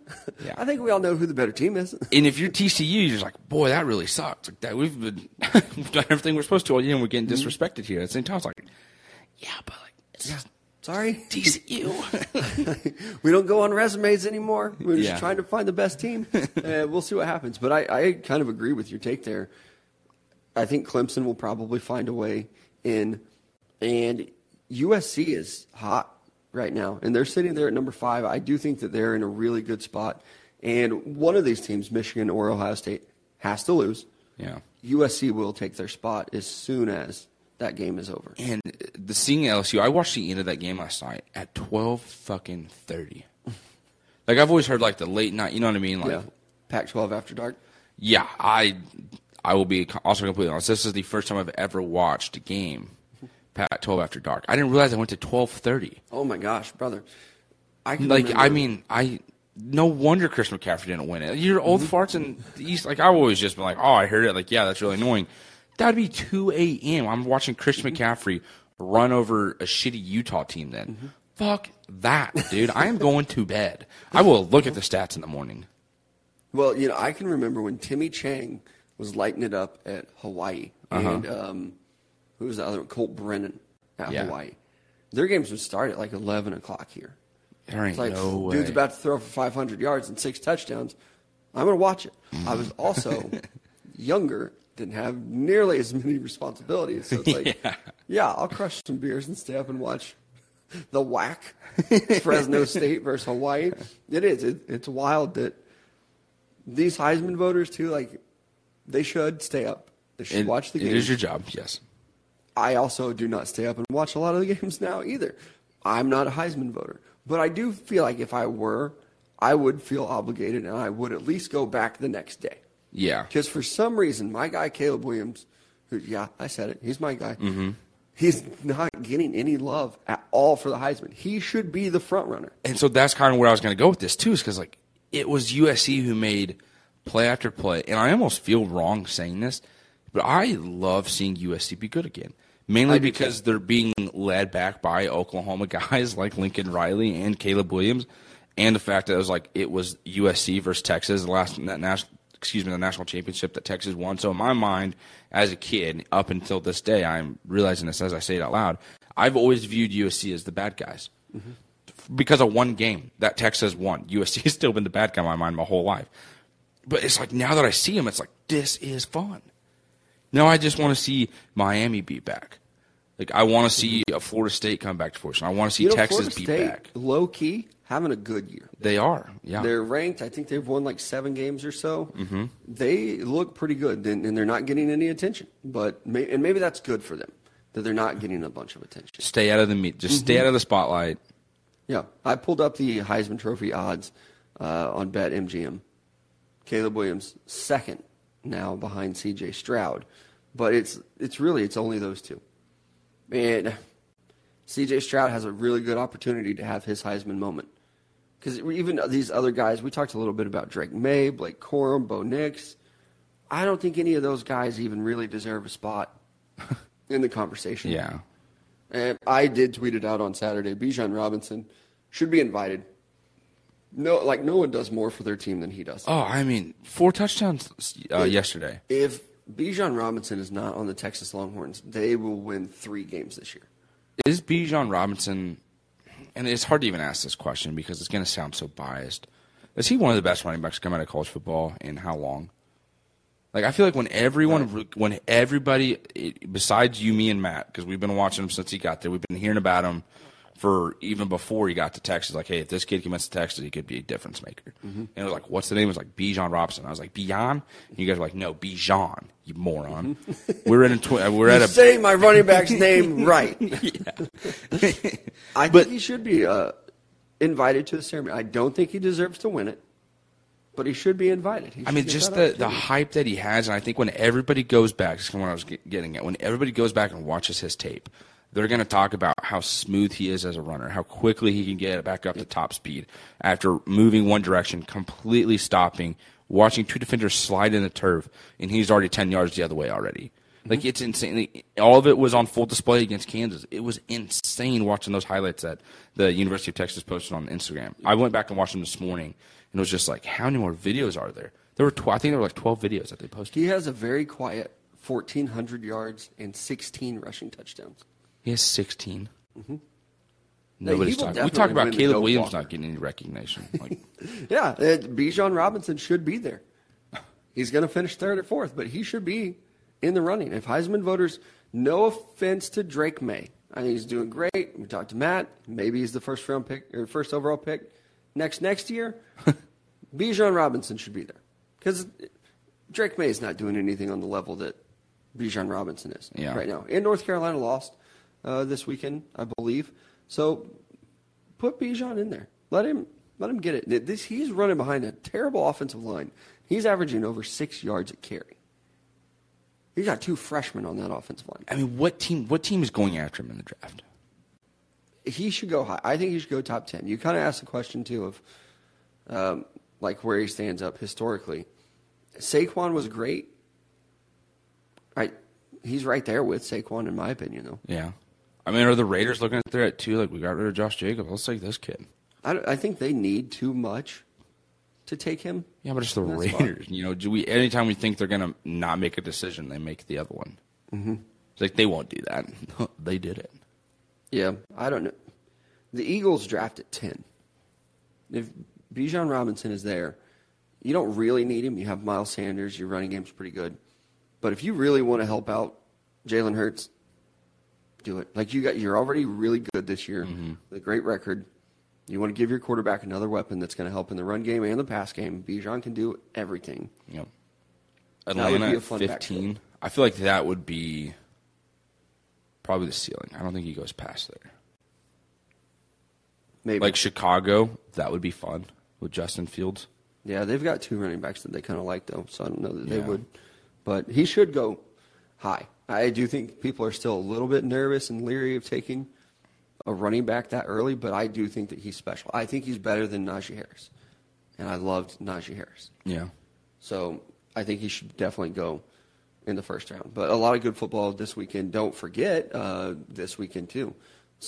Yeah. I think we all know who the better team is. And if you're TCU, you're just like, boy, that really sucks. Like that, we've been we've done everything we're supposed to all year, and we're getting disrespected here. At the same time, it's like, yeah, but like, it's just Sorry, TCU. we don't go on resumes anymore. We're just Yeah. trying to find the best team. uh, we'll see what happens. But I, I kind of agree with your take there. I think Clemson will probably find a way in, and USC is hot right now, and they're sitting there at number five. I do think that they're in a really good spot, and one of these teams, Michigan or Ohio State, has to lose. yeah. USC will take their spot as soon as that game is over. And the seeing LSU, I watched the end of that game last night at twelve fucking thirty. Like I've always heard, like the late night. You know what I mean? Like, Yeah, Pac-12 after dark. yeah, I I will be also completely honest. This is the first time I've ever watched a game at twelve after dark. I didn't realize I went to twelve thirty. Oh my gosh, brother! I can Like remember- I mean, I no wonder Chris McCaffrey didn't win it. You're old mm-hmm. farts in the East. Like I've always just been like, oh, I heard it. Like yeah, that's really annoying. That'd be two a.m. I'm watching Christian McCaffrey run over a shitty Utah team. Then fuck that, dude. I am going to bed. I will look at the stats in the morning. Well, you know, I can remember when Timmy Chang was lighting it up at Hawaii, and um, who was the other one? Colt Brennan at Uh-huh. Yeah. Hawaii. Their games would start at like eleven o'clock here. There ain't It's like no way. dude's about to throw for five hundred yards and six touchdowns. I'm gonna watch it. I was also younger, didn't have nearly as many responsibilities. So it's like, Yeah. yeah. I'll crush some beers and stay up and watch the whack Fresno State versus Hawaii. It is. It, it's wild that these Heisman voters too. Like they should stay up. They should It- watch the It game. is your job. Yes. I also do not stay up and watch a lot of the games now either. I'm not a Heisman voter, but I do feel like if I were, I would feel obligated and I would at least go back the next day. Yeah. Because for some reason, my guy Caleb Williams, who yeah, I said it, he's my guy. Mm-hmm. He's not getting any love at all for the Heisman. He should be the front runner. And so that's kind of where I was going to go with this too, is because like it was USC who made play after play, and I almost feel wrong saying this, but I love seeing USC be good again, mainly because they're being led back by Oklahoma guys like Lincoln Riley and Caleb Williams, and the fact that it was like it was USC versus Texas the last that national. Excuse me, the national championship that Texas won. So in my mind, as a kid, up until this day, I'm realizing this as I say it out loud. I've always viewed USC as the bad guys mm-hmm. because of one game that Texas won. USC has still been the bad guy in my mind my whole life. But it's like now that I see him, it's like this is fun. Now I just want to see Miami be back. Like I want to see mm-hmm. a Florida State come back to fruition. I want to see You know, Texas Florida be State, back. low key, having a good year. They are, yeah. They're ranked. I think they've won like seven games or so. Mm-hmm. They look pretty good, and, and they're not getting any attention. But may, and maybe that's good for them that they're not getting a bunch of attention. stay out of the meat. Just Mm-hmm. stay out of the spotlight. Yeah, I pulled up the Heisman Trophy odds uh, on BetMGM. Caleb Williams second now behind C.J. Stroud, but it's it's really it's only those two. And C.J. Stroud has a really good opportunity to have his Heisman moment because even these other guys, we talked a little bit about Drake Maye, Blake Corum, Bo Nix. I don't think any of those guys even really deserve a spot in the conversation. Yeah. And I did tweet it out on Saturday. Bijan Robinson should be invited. No, like no one does more for their team than he does. Oh, I mean, four touchdowns uh, yesterday. If Bijan Robinson is not on the Texas Longhorns. They will win three games this year. Is Bijan Robinson, and it's hard to even ask this question because it's going to sound so biased. Is he one of the best running backs to come out of college football, and how long? Like I feel like when everyone, when everybody, besides you, me, and Matt, because we've been watching him since he got there, we've been hearing about him for even before he got to Texas. Like, hey, if this kid commits to Texas, he could be a difference maker. Mm-hmm. And it was like, what's the name? It was like Bijan Robinson. I was like, Bijan? And you guys were like, no, Bijan, you moron. Mm-hmm. we're in a tw- we're at a say my running back's name right. I think but, he should be uh, invited to the ceremony. I don't think he deserves to win it. But he should be invited. I mean, just the, the hype that he has, and I think when everybody goes back, this is what I was getting at. When everybody goes back and watches his tape, they're going to talk about how smooth he is as a runner, how quickly he can get back up to top speed after moving one direction, completely stopping, watching two defenders slide in the turf, and he's already 10 yards the other way already. Mm-hmm. Like, it's insane. All of it was on full display against Kansas. It was insane watching those highlights that the University of Texas posted on Instagram. I went back and watched them this morning, and it was just like, how many more videos are there? There were, tw- I think there were like 12 videos that they posted. He has a very quiet 1,400 yards and 16 rushing touchdowns. He has 16. Mm-hmm. Nobody's talking. We talk about Caleb Williams not getting any recognition. Like, yeah, it, Bijan Robinson should be there. He's going to finish third or fourth, but he should be in the running. If Heisman voters, no offense to Drake Maye, I think he's doing great. We talked to Matt. Maybe he's the first round pick or first overall pick next next year. Bijan Robinson should be there because Drake Maye is not doing anything on the level that Bijan Robinson is yeah. right now. In North Carolina lost uh, this weekend, I believe. So put Bijan in there. Let him let him get it. This he's running behind a terrible offensive line. He's averaging over six yards a carry. He's got two freshmen on that offensive line. I mean, what team? What team is going after him in the draft? He should go high. I think he should go top ten. You kind of asked the question too of, um, like where he stands up historically. Saquon was great. Right, he's right there with Saquon in my opinion, though. Yeah, I mean, are the Raiders looking at that too? Like, we got rid of Josh Jacobs. Let's take this kid. I, I think they need too much to take him. Yeah, but it's the Raiders. Fine. You know, do we? Anytime we think they're gonna not make a decision, they make the other one. Mm-hmm. It's like they won't do that. they did it. Yeah, I don't know. The Eagles draft at ten. If Bijan Robinson is there, you don't really need him. You have Miles Sanders. Your running game's pretty good. But if you really want to help out Jalen Hurts, do it. Like you got, you're already really good this year mm-hmm. with a great record. You want to give your quarterback another weapon that's going to help in the run game and the pass game. Bijan can do everything. Yep. Atlanta at 15. I feel like that would be probably the ceiling. I don't think he goes past there. Maybe. Like Chicago, that would be fun with Justin Fields. Yeah, they've got two running backs that they kind of like, though, so I don't know that yeah. they would. But he should go high. I do think people are still a little bit nervous and leery of taking a running back that early, but I do think that he's special. I think he's better than Najee Harris, and I loved Najee Harris. Yeah. So I think he should definitely go in the first round. But a lot of good football this weekend. Don't forget uh, this weekend too.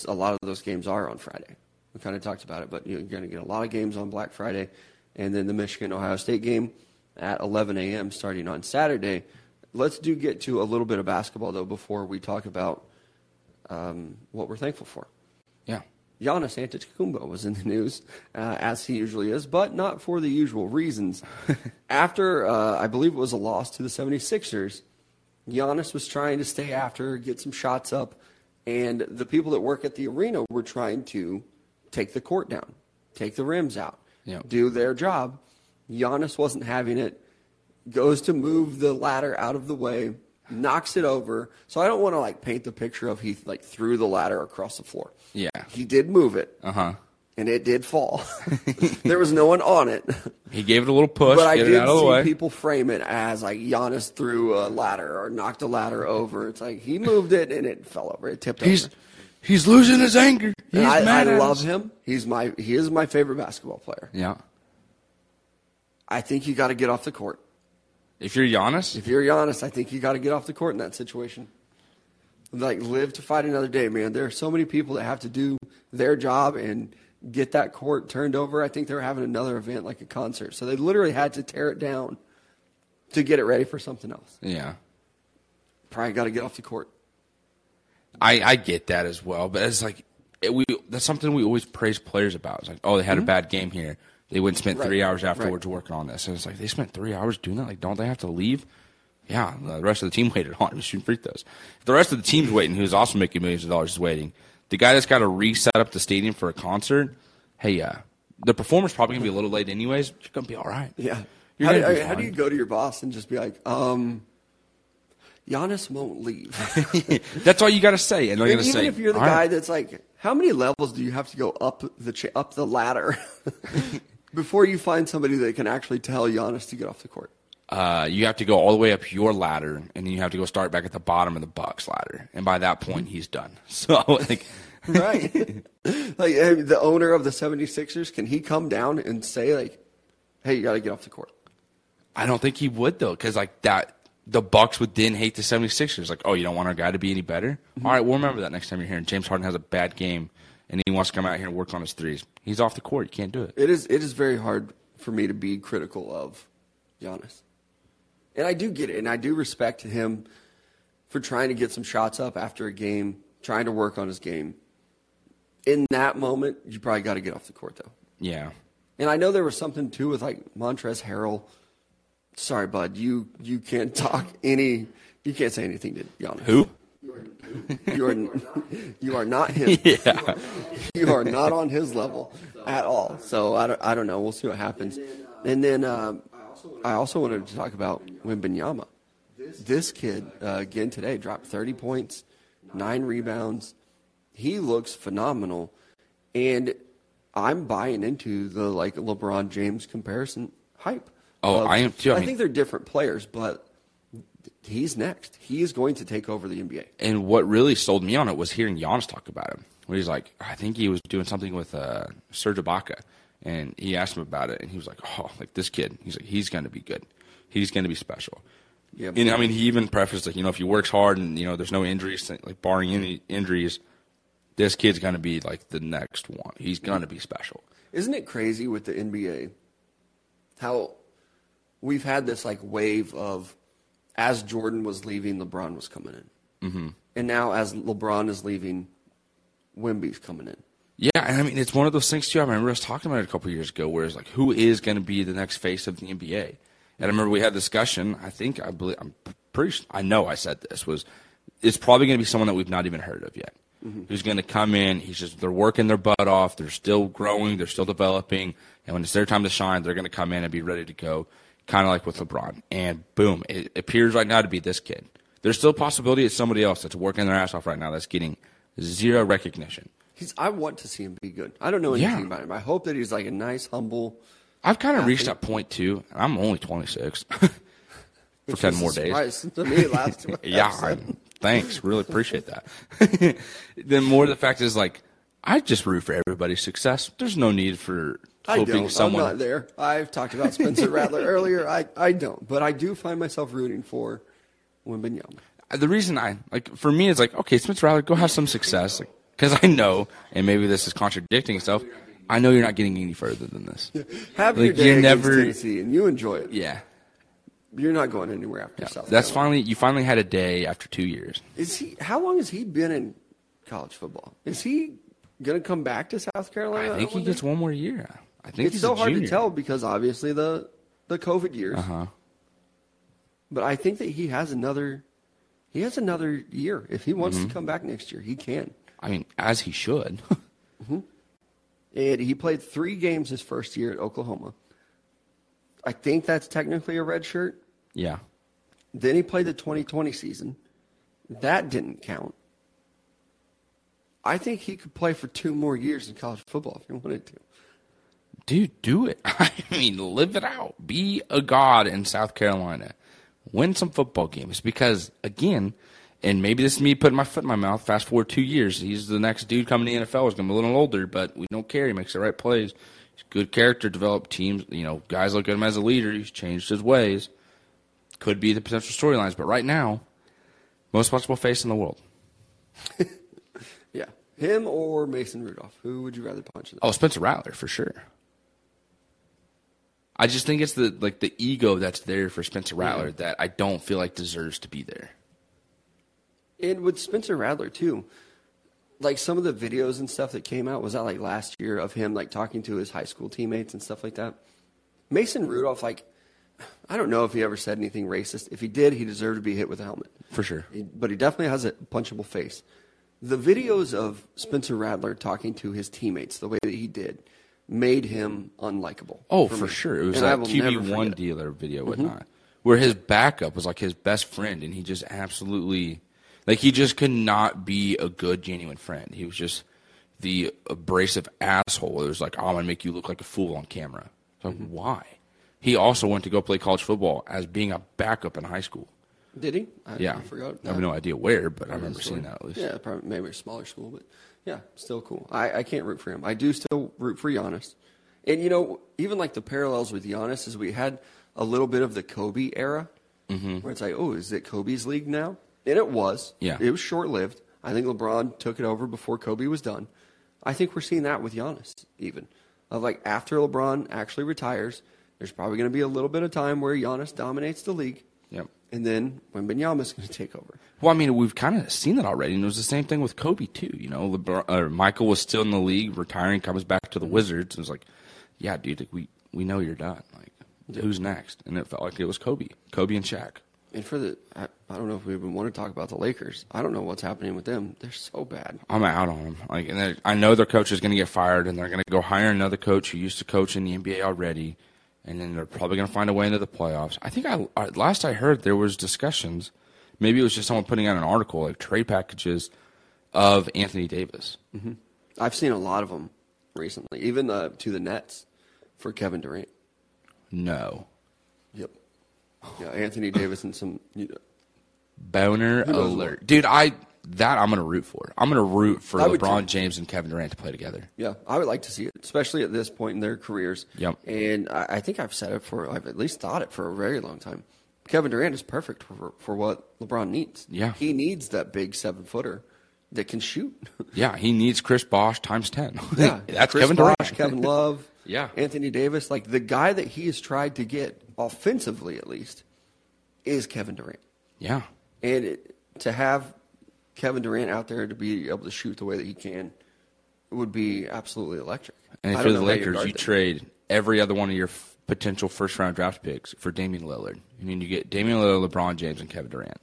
A lot of those games are on Friday. We kind of talked about it, but you're going to get a lot of games on Black Friday, and then the Michigan Ohio State game at 11 a.m. starting on Saturday let's do get to a little bit of basketball though before we talk about um, what we're thankful for. Yeah. Giannis Antetokounmpo was in the news, uh, as he usually is, but not for the usual reasons. after, uh, I believe it was a loss to the 76ers, Giannis was trying to stay after, get some shots up, and the people that work at the arena were trying to take the court down, take the rims out, yep. do their job. Giannis wasn't having it goes to move the ladder out of the way, knocks it over. So I don't want to like paint the picture of he like threw the ladder across the floor. Yeah. He did move it. Uh huh. And it did fall. there was no one on it. He gave it a little push. But I did see people frame it as like Giannis threw a ladder or knocked a ladder over. It's like he moved it and it fell over. It tipped he's, over. He's losing his anger. He's I, mad I love us. him. He's my he is my favorite basketball player. Yeah. I think you got to get off the court. If you're Giannis? If you're Giannis, I think you got to get off the court in that situation. Like, live to fight another day, man. There are so many people that have to do their job and get that court turned over. I think they're having another event like a concert. So they literally had to tear it down to get it ready for something else. Yeah. probably got to get off the court. I, I get that as well, but it's like it, we that's something we always praise players about. It's like, oh, they had a mm-hmm. bad game here. They went and spent Right, three hours right. afterwards working on this, and it's like they spent three hours doing that. Like, don't they have to leave? Yeah, the rest of the team waited on him shooting free throws. If the rest of the team's waiting, who's also making millions of dollars, is waiting. The guy that's got to reset up the stadium for a concert, hey, uh, the performer's probably gonna be a little late anyways. But you're gonna be all right. Yeah. How do, how do you go to your boss and just be like, um, Giannis won't leave? That's all you got to say, and they're gonna even say, if you're the guy right." that's like, how many levels do you have to go up the cha- up the ladder before you find somebody that can actually tell Giannis to get off the court? uh, you have to go all the way up your ladder, and then you have to go start back at the bottom of the Bucks ladder, and by that point, he's done. So, like, Right. like hey, the owner of the 76ers, can he come down and say like, "Hey, you got to get off the court"? I don't think he would though, because like that, the Bucks would then hate the 76ers. Like, oh, you don't want our guy to be any better? Mm-hmm. All right, we'll remember that next time you're here. And James Harden has a bad game, and he wants to come out here and work on his threes. He's off the court. You can't do it. It is it is very hard for me to be critical of Giannis. And I do get it, and I do respect him for trying to get some shots up after a game, trying to work on his game. In that moment, you probably got to get off the court though. Yeah. And I know there was something too with like Montrezl Harrell. Sorry, bud, you you can't talk any, you can't say anything to Giannis. Who? You are you are not him. Yeah. you are not on his level at all. So I don't, I don't know. We'll see what happens. And then um, I also wanted to talk about Wembanyama. This kid uh, again today dropped 30 points, nine rebounds. He looks phenomenal, and I'm buying into the like LeBron James comparison hype. Oh, of- I am too. I I mean- think they're different players, but he's next. He is going to take over the NBA. And what really sold me on it was hearing Giannis talk about him. Where he's like, I think he was doing something with uh, Serge Ibaka, and he asked him about it, and he was like, oh, like this kid. He's like, he's going to be good. He's going to be special. Yeah, And I mean, he even prefaced like, you know, if he works hard and you know, there's no injuries, like barring any injuries, this kid's going to be like the next one. He's going to be special. Isn't it crazy with the NBA how we've had this like wave of as Jordan was leaving, LeBron was coming in, mm-hmm. and now as LeBron is leaving, Wemby's coming in. Yeah, and I mean, it's one of those things too. I remember us talking about it a couple years ago, where it's like, who is going to be the next face of the NBA? And I remember we had a discussion. I think I believe I'm pretty. I know I said this was. It's probably going to be someone that we've not even heard of yet. Who's going to come in? He's just they're working their butt off. They're still growing. They're still developing. And when it's their time to shine, they're going to come in and be ready to go. Kind of like with LeBron. And boom, it appears right now to be this kid. There's still a possibility it's somebody else that's working their ass off right now that's getting zero recognition. He's. I want to see him be good. I don't know Yeah. anything about him. I hope that he's like a nice, humble. I've kind of reached that point too. and I'm only 26 for which 10 was more days. To me, last Yeah, I, thanks. Really appreciate that. then more the fact is like I just root for everybody's success. There's no need for I don't. someone. I'm not there. I've talked about Spencer Rattler earlier. I, I don't, but I do find myself rooting for Wembanyama. Uh, the reason I like for me is like okay, Spencer Rattler, go have some success because I know, and maybe this is contradicting itself. I know you're not getting any further than this. Have Like, your day you against never- Tennessee, and you enjoy it. Yeah, You're not going anywhere after yeah. South That's Carolina. finally you finally had a day after two years. Is he? How long has he been in college football? Is he going to come back to South Carolina? I think he gets one more year. I think It's so hard to tell because obviously the the COVID years. Uh huh. But I think that he has another. He has another year. If he wants Mm-hmm. to come back next year, he can. I mean, as he should. And he played three games his first year at Oklahoma. I think that's technically a red shirt. yeah. Then he played the 2020 season. That didn't count. I think he could play for two more years in college football if he wanted to. Dude, do it. I mean, live it out. Be a god in South Carolina. Win some football games because, again, and maybe this is me putting my foot in my mouth. Fast forward two years, he's the next dude coming to the NFL. He's going to be a little older, but we don't care. He makes the right plays. He's good character, developed teams. You know, guys look at him as a leader. He's changed his ways. Could be the potential storylines, but right now, most watchable face in the world. Yeah. Him or Mason Rudolph. Who would you rather punch? Oh, Spencer Rattler for sure. I just think it's the like the ego that's there for Spencer Rattler that I don't feel like deserves to be there. And with Spencer Rattler too, like some of the videos and stuff that came out was that like last year of him like talking to his high school teammates and stuff like that. Mason Rudolph, like, I don't know if he ever said anything racist. If he did, he deserved to be hit with a helmet. For sure. But he definitely has a punchable face. The videos of Spencer Rattler talking to his teammates the way that he did made him unlikable. Oh, for, me. sure. It was And QB one dealer video, whatnot, where his backup was like his best friend, and he just absolutely, like, he just could not be a good, genuine friend. He was just the abrasive asshole. It was like, oh, I'm gonna make you look like a fool on camera. It's like, Mm-hmm. why? He also went to go play college football as being a backup in high school. Did he? I, Yeah, I forgot. I have no idea where, but I remember seeing that at least. Yeah, probably maybe a smaller school, but yeah, still cool. I, I can't root for him. I do still root for Giannis. And you know, even like the parallels with Giannis is we had a little bit of the Kobe era, Mm-hmm. where it's like, oh, is it Kobe's league now? And it was. Yeah. it was short lived. I think LeBron took it over before Kobe was done. I think we're seeing that with Giannis, even of like after LeBron actually retires, there's probably going to be a little bit of time where Giannis dominates the league. And then Wembanyama's going to take over. Well, I mean, we've kind of seen that already, and it was the same thing with Kobe too. You know, LeBron, uh, Michael was still in the league, retiring, comes back to the Wizards, and was like, "Yeah, dude, like, we we know you're done. Like, who's next?" And it felt like it was Kobe, Kobe and Shaq. And for the, I, I don't know if we even want to talk about the Lakers. I don't know what's happening with them. They're so bad. I'm out on them. Like, and I know their coach is going to get fired, and they're going to go hire another coach who used to coach in the NBA already, and then they're probably going to find a way into the playoffs. I think I I- last I heard there was discussions. Maybe it was just someone putting out an article like trade packages of Anthony Davis. I've seen a lot of them recently, even uh, to the Nets for Kevin Durant. No. Yep. Yeah, Anthony Davis and some. You know, Boner alert, dude! I that I'm gonna root for. I'm gonna root for I LeBron. James and Kevin Durant to play together. yeah, I would like to see it, especially at this point in their careers. Yep. And I, I think I've said it for, I've at least thought it for a very long time. Kevin Durant is perfect for, for what LeBron needs. Yeah. He needs that big seven footer that can shoot. Yeah, he needs Chris Bosh times ten. Yeah, that's Chris Kevin Durant. Kevin Love, Yeah. Anthony Davis. Like the guy that he has tried to get offensively, at least, is Kevin Durant. Yeah, And it, to have Kevin Durant out there to be able to shoot the way that he can would be absolutely electric. and I if don't you're the know how you Lakers, you trade every other one of your f- potential first round draft picks for Damian Lillard, and then you get Damian Lillard, LeBron James, and Kevin Durant.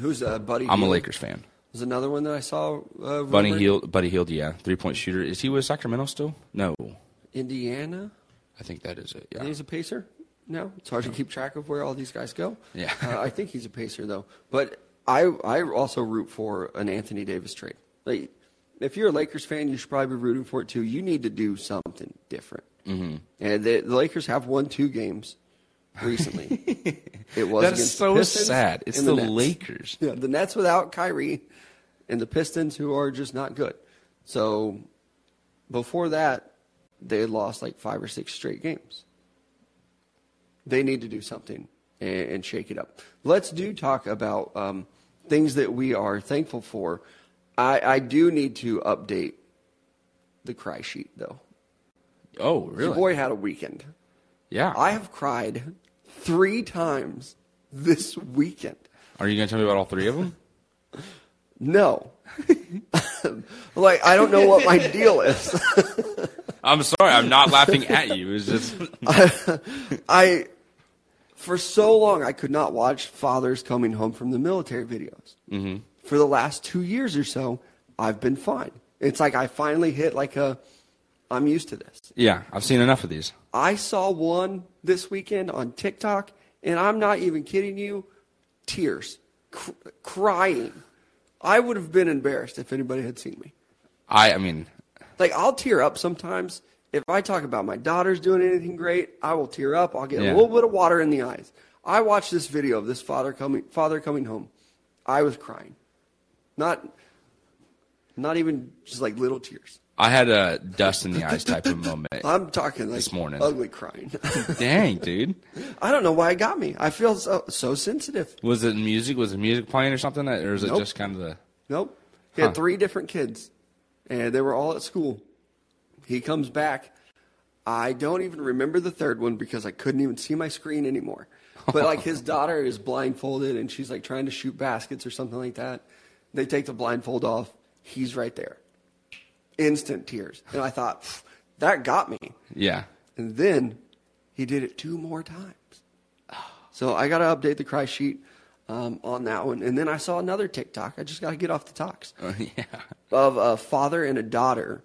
Who's uh, Buddy? I'm a Lakers fan. Was another one that I saw. Uh, Buddy. Hield, Buddy Hield, yeah, three point shooter. Is he with Sacramento still? No, Indiana. I think that is it. Yeah, he's a pacer. No, it's hard to keep track of where all these guys go. Yeah. uh, I think he's a pacer though. But I I also root for an Anthony Davis trade. Like, if you're a Lakers fan, you should probably be rooting for it too. You need to do something different. Mm-hmm. And the, the Lakers have won two games recently. it was That's so the sad. It's and the Lakers. Yeah, the Nets without Kyrie, and the Pistons who are just not good. So before that, they had lost like five or six straight games. They need to do something and, and shake it up. Let's do talk about um, things that we are thankful for. I, I do need to update the cry sheet though. Oh, really? Your boy had a weekend. yeah. I have cried three times this weekend. Are you going to tell me about all three of them? No. like I don't know what my deal is. I'm sorry. I'm not laughing at you. It's just I for so long I could not watch fathers coming home from the military videos. Mm-hmm. For the last two years or so, I've been fine. It's like I finally hit like a I'm used to this. yeah. I've seen enough of these. I saw one this weekend on TikTok, and I'm not even kidding you, tears, cr- crying. I would have been embarrassed if anybody had seen me. I. I mean, Like I'll tear up sometimes if I talk about my daughter's doing anything great. I will tear up. I'll get Yeah. a little bit of water in the eyes. I watched this video of this father coming father coming home. I was crying, not not even just like little tears. I had a dust in the eyes type of moment. I'm talking like This morning. ugly crying. Dang, dude. I don't know why it got me. I feel so so sensitive. Was it music? Was the music playing or something? Or was it just kind of the? Nope. He had three different kids, and they were all at school. He comes back. I don't even remember the third one because I couldn't even see my screen anymore. But like his daughter is blindfolded and she's like trying to shoot baskets or something like that. They take the blindfold off. He's right there. Instant tears. And I thought, that got me. Yeah. And then he did it two more times. So I got to update the cry sheet um, on that one. And then I saw another TikTok. I just got to get off the talks Uh, yeah. of a father and a daughter.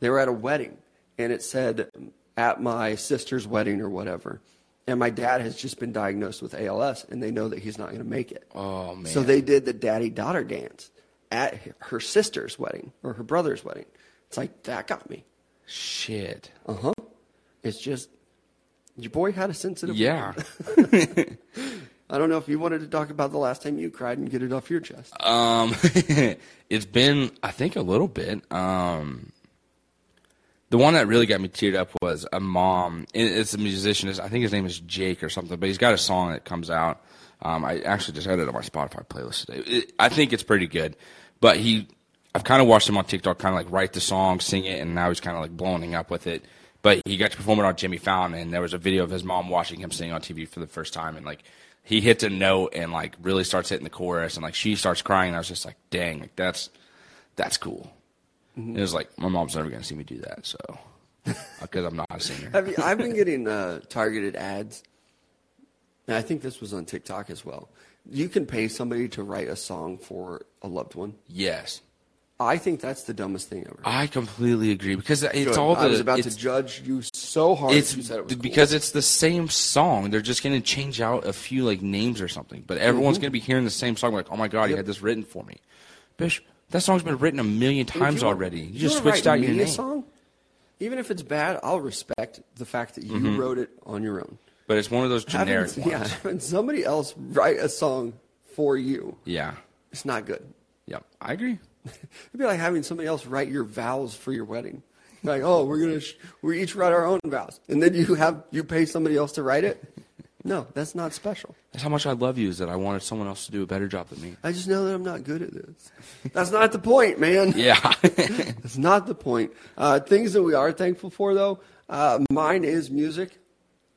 They were at a wedding, and it said, at my sister's wedding or whatever. And my dad has just been diagnosed with ALS, and they know that he's not going to make it. Oh man. So they did the daddy daughter dance at her sister's wedding or her brother's wedding. It's like, that got me. Shit. Uh huh. It's just, your boy had a sensitive. Yeah. I don't know if you wanted to talk about the last time you cried and get it off your chest. Um, it's been, I think, a little bit. Um, the one that really got me teared up was a mom. It's a musician. I think his name is Jake or something, but he's got a song that comes out. Um, I actually just had it on my Spotify playlist today. It, I think it's pretty good, but he, I've kind of watched him on TikTok, kind of like write the song, sing it, and now he's kind of like blowing up with it. But he got to perform it on Jimmy Fallon, and there was a video of his mom watching him sing on TV for the first time, and like he hits a note and like really starts hitting the chorus, and like she starts crying. And I was just like, dang, like that's that's cool. Mm-hmm. It was like my mom's never gonna see me do that, so because I'm not a singer. Have you, I've been getting uh, targeted ads, and I think this was on TikTok as well. You can pay somebody to write a song for a loved one. Yes, I think that's the dumbest thing ever. I completely agree because it's Good. all the. I was about to judge you so hard. It's it was cool. because it's the same song. They're just going to change out a few like names or something, but everyone's going to be hearing the same song. Like, oh my god, you Mm-hmm. Had this written for me, Bish. That song's been written a million If you times already. You just switched out your name. song, even if it's bad, I'll respect the fact that you mm-hmm. wrote it on your own. But it's one of those Having- generic yeah, ones. having somebody else write a song for you, Yeah. it's not good. Yep. I agree. It'd be like having somebody else write your vows for your wedding. Like, oh, we're gonna sh- we each write our own vows, and then you have you pay somebody else to write it. No, that's not special. That's how much I love you. Is that I wanted someone else to do a better job than me. I just know that I'm not good at this. That's not the point, man. Yeah. That's not the point. Uh, things that we are thankful for, though, uh, mine is music.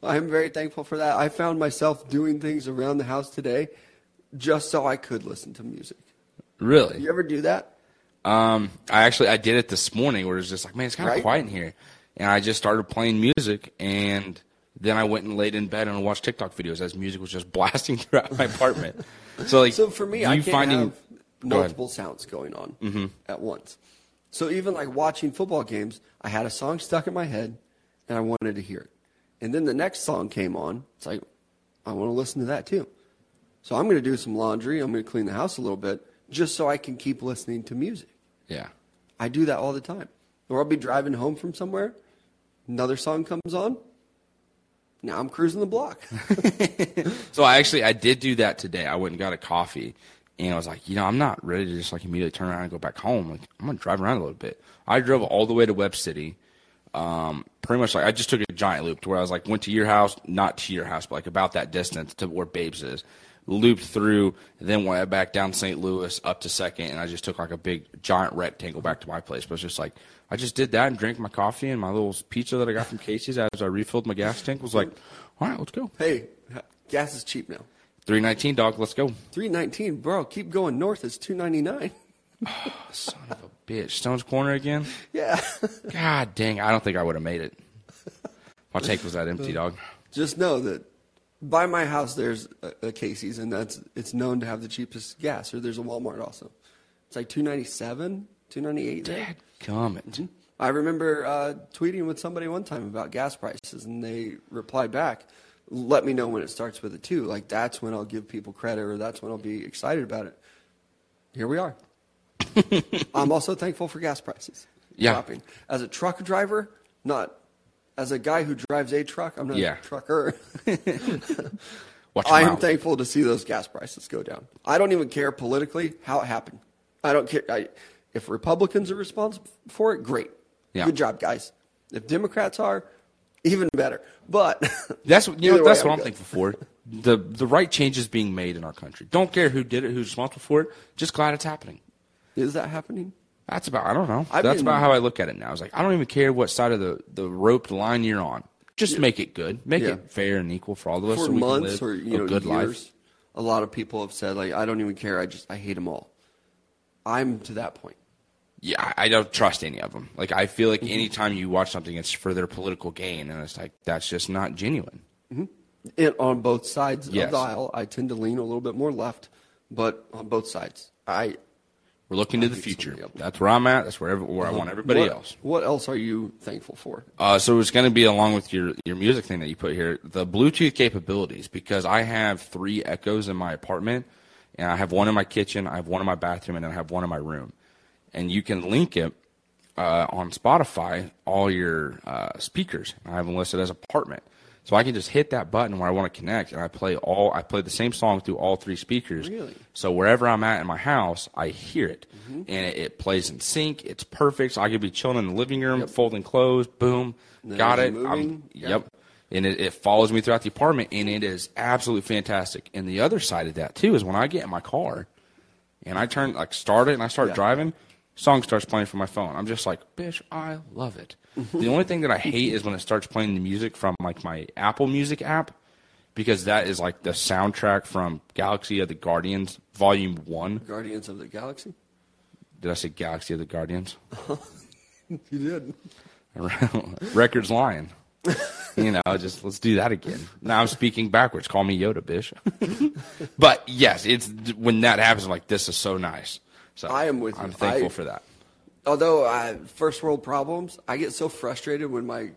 I'm very thankful for that. I found myself doing things around the house today just so I could listen to music. really. You ever do that? Um, I actually I did it this morning where it was just like, man, it's kind of Right? quiet in here, and I just started playing music, and then I went and laid in bed and watched TikTok videos as music was just blasting throughout my apartment. So like, So for me, I can't finding have Go. Mm-hmm. multiple sounds going on at once. So even like watching football games, I had a song stuck in my head, and I wanted to hear it. And then the next song came on. It's like I want to listen to that too. So I'm going to do some laundry. I'm going to clean the house a little bit just so I can keep listening to music. yeah, I do that all the time. Or I'll be driving home from somewhere, another song comes on. Now I'm cruising the block. So I actually I did do that today. I went and got a coffee, and I was like, you know, I'm not ready to just like immediately turn around and go back home. Like I'm gonna drive around a little bit. I drove all the way to Webb City. Um, pretty much like I just took a giant loop to where I was like went to your house, not to your house, but like about that distance to where Babes is. Looped through, then went back down St. Louis up to Second, and I just took like a big giant rectangle back to my place. But it's just like I just did that and drank my coffee and my little pizza that I got from Casey's as I refilled my gas tank. Was like, all right, let's go. hey, gas is cheap now. Three nineteen, dog. Let's go. 319, bro. Keep going north. It's 299. Son of a bitch. Stone's Corner again? Yeah. God dang, I don't think I would have made it. My tank was that empty, dog. Just know that by my house there's a, a Casey's, and that's it's known to have the cheapest gas. Or there's a Walmart also. It's like 297, 298 there. Dad gummit. I remember uh, tweeting with somebody one time about gas prices, and they replied back, "Let me know when it starts with a two. Like that's when I'll give people credit, or that's when I'll be excited about it." Here we are. I'm also thankful for gas prices Yeah. dropping. As a truck driver, not as a guy who drives a truck. I'm not Yeah. a trucker. Watch I am mouth. thankful to see those gas prices go down. I don't even care politically how it happened. I don't care. I, if Republicans are responsible for it, great. Yeah. Good job, guys. If Democrats are, even better. But That's what- you know. either way, That's what I'm good. thankful for. The the right changes being made in our country. Don't care who did it, who's responsible for it. Just glad it's happening. Is that happening? That's about. I don't know. I've That's been- about how I look at it now. It's like I don't even care what side of the the roped line you're on. Just make it good. Make Yeah. it fair and equal for all of us. For so we can months live or you know a good years, life. a lot of people have said like, I don't even care. I just I hate them all. I'm to that point. Yeah, I- I don't trust any of them. Like I feel Mm-hmm. like anytime you watch something, it's for their political gain, and it's like that's just not genuine. And on both sides Yes. of the aisle, I tend to lean a little bit more left, but on both sides, I. We're looking to the future. That's where I'm at. That's where every, where I want everybody what, else. What else are you thankful for? Uh, so it's going to be along with your your music thing that you put here, the Bluetooth capabilities, because I have three Echoes in my apartment, and I have one in my kitchen, I have one in my bathroom, and then I have one in my room, and you can link it uh, on Spotify all your uh, speakers. I have them listed as apartment, so I can just hit that button where I want to connect, and I play all I play the same song through all three speakers. Really? So wherever I'm at in my house, I hear it, Mm-hmm. and it, it plays in sync. It's perfect. So I could be chilling in the living room, folding clothes, boom, Then got it. Moving, yeah. Yep. And it, it follows me throughout the apartment, and it is absolutely fantastic. And the other side of that too is when I get in my car, and I turn like start it and I start Yeah. driving, song starts playing from my phone. I'm just like, bitch, I love it. Mm-hmm. the only thing that I hate is when it starts playing the music from like my Apple Music app, because that is like the soundtrack from Galaxy of the Guardians Volume One. Guardians of the Galaxy? Did I say Galaxy of the Guardians? You did. Records lying. you know, just let's do that again. Now I'm speaking backwards. Call me Yoda, bitch. but yes, it's when that happens. I'm like, this is so nice. So I am with you. I'm thankful I- for that. Although I, first world problems, I get so frustrated when my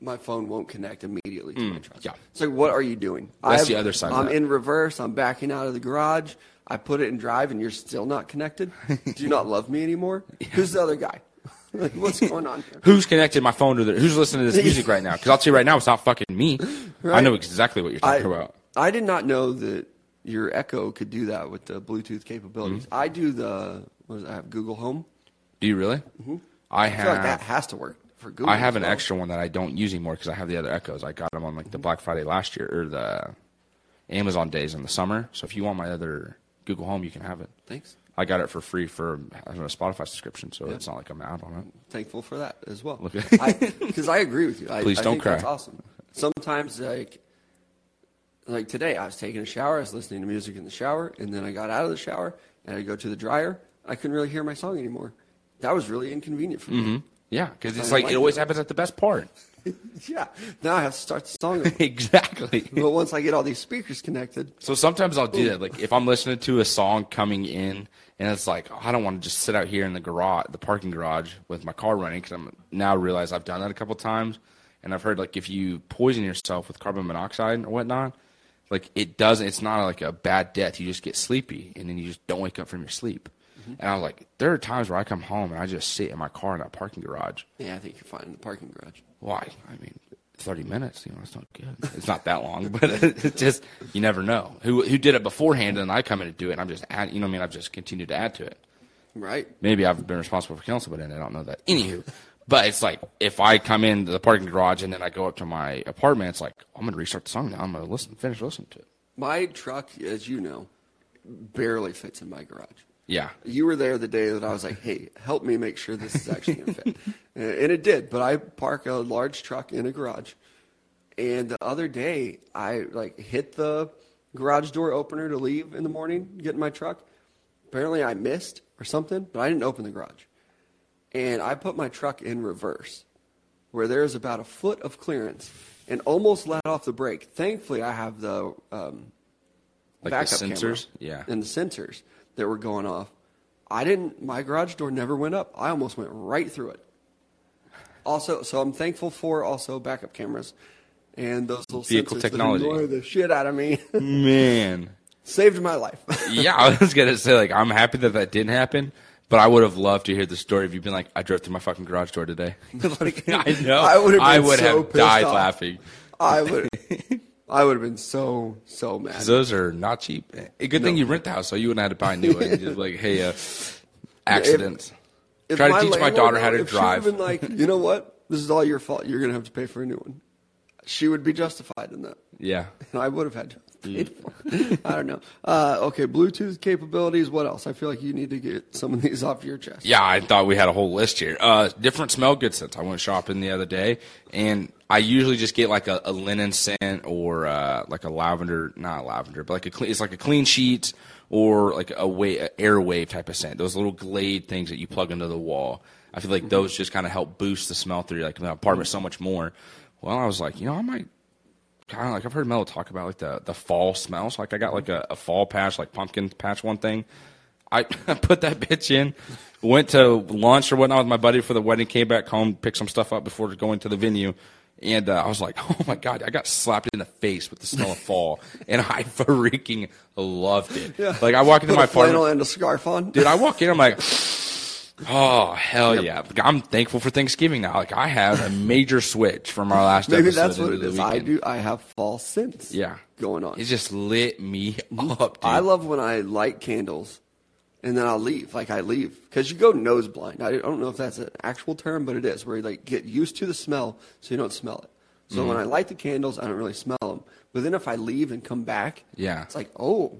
my phone won't connect immediately to my truck. Mm, yeah. It's like, what are you doing? That's I the other side I'm in reverse. I'm backing out of the garage. I put it in drive, and you're still not connected. Do you not love me anymore? Who's the other guy? like, what's going on here? Who's connected my phone to the? Who's listening to this music right now? Because I'll tell you right now, it's not fucking me. I know exactly what you're I, talking about. I did not know that your Echo could do that with the Bluetooth capabilities. Mm-hmm. I do the what that, I have Google Home. Do you really? I I feel like that have. has to work for Google. I have an well. extra one that I don't use anymore because I have the other Echoes. I got them on like the Black Friday last year or the Amazon days in the summer. So if you want my other Google Home, you can have it. Thanks. I got it for free for a Spotify subscription, so it's not like I'm out on it. thankful for that as well. Because I, agree with you. I, Please I don't think That's cry. awesome. Sometimes, like, like today, I was taking a shower. I was listening to music in the shower, and then I got out of the shower and I go to the dryer. I couldn't really hear my song anymore. That was really inconvenient for me. Mm-hmm. Yeah, because it's like like it always that. happens at the best part. Yeah. Now I have to start the song. exactly. but once I get all these speakers connected, So sometimes I'll do that. Like if I'm listening to a song coming in, and it's like oh, I don't want to just sit out here in the garage, the parking garage, with my car running because I'm now realize I've done that a couple times, and I've heard like if you poison yourself with carbon monoxide or whatnot, like it doesn't. It's not like a bad death. You just get sleepy, and then you just don't wake up from your sleep. Mm-hmm. And I was like, there are times where I come home and I just sit in my car in that parking garage. yeah, I think you're fine in the parking garage. Why? I mean, thirty minutes. You know, it's not good. It's not that long, but it's just you never know who who did it beforehand, and I come in to do it. and I'm just add, you know, what I mean, I've just continued to add to it. Right. Maybe I've been responsible for somebody, and I don't know that. Anywho, but it's like if I come in the parking garage and then I go up to my apartment, it's like I'm gonna restart the song now. I'm gonna listen, finish listening to it. My truck, as you know, barely fits in my garage. Yeah, You were there the day that I was like, "Hey, help me make sure this is actually to fit," and and it did. But I park a large truck in a garage, and the other day I like hit the garage door opener to leave in the morning, get in my truck. Apparently, I missed or something, but I didn't open the garage, and I put my truck in reverse, where there's about a foot of clearance, and almost let off the brake. Thankfully, I have the um, like backup the sensors. Yeah, and the sensors that were going off. I didn't. My garage door never went up. I almost went right through it. Also, so I'm thankful for also backup cameras and those little Vehicle sensors technology. that annoy the shit out of me. man. Saved my life. yeah, I was gonna say like I'm happy that that didn't happen, but I would have loved to hear the story if you'd been like, I drove through my fucking garage door today. like, I know, I would have I would so have died off. laughing. I would. I would have been so so mad. Those are not cheap. A good thing you rent the house, so you wouldn't have to buy a new one. Just like, hey, uh, accidents. If Try to teach my daughter how to if drive. Been like, you know what? This is all your fault. You're gonna have to pay for a new one. She would be justified in that. Yeah. And I would have had to have paid for it. I don't know. Uh, okay, Bluetooth capabilities. What else? I feel like you need to get some of these off your chest. Yeah, I thought we had a whole list here. Uh, different smell good scents. I went shopping the other day, and I usually just get like a, a linen scent or uh, like a lavender, not lavender, but like a clean, it's like a clean sheet or like a, wa- a airwave type of scent. Those little glade things that you plug into the wall. I feel like those just kind of help boost the smell through like the apartment so much more. Well, I was like, you know, I might kind of like I've heard Melo talk about like the the fall smells. Like I got like a, a fall patch, like pumpkin patch, one thing. I put that bitch in, went to lunch or whatnot with my buddy for the wedding, came back home, picked some stuff up before going to the venue. And uh, I was like, oh my God, I got slapped in the face with the smell of fall. and I freaking loved it. Like, I walk into Put my a flannel apartment. and a scarf on. Dude, I walk in, I'm like, oh, hell yeah. I'm thankful for Thanksgiving now. Like, I have a major switch from our last Maybe episode that's what it is. I do. I have fall scents. Yeah. going on. It just lit me up, dude. I love when I light candles and then I'll leave. Like I leave because you go nose blind. I don't know if that's an actual term, but it is where you like get used to the smell so you don't smell it. So Mm-hmm. when I light the candles, I don't really smell them. But then if I leave and come back, Yeah. it's like oh,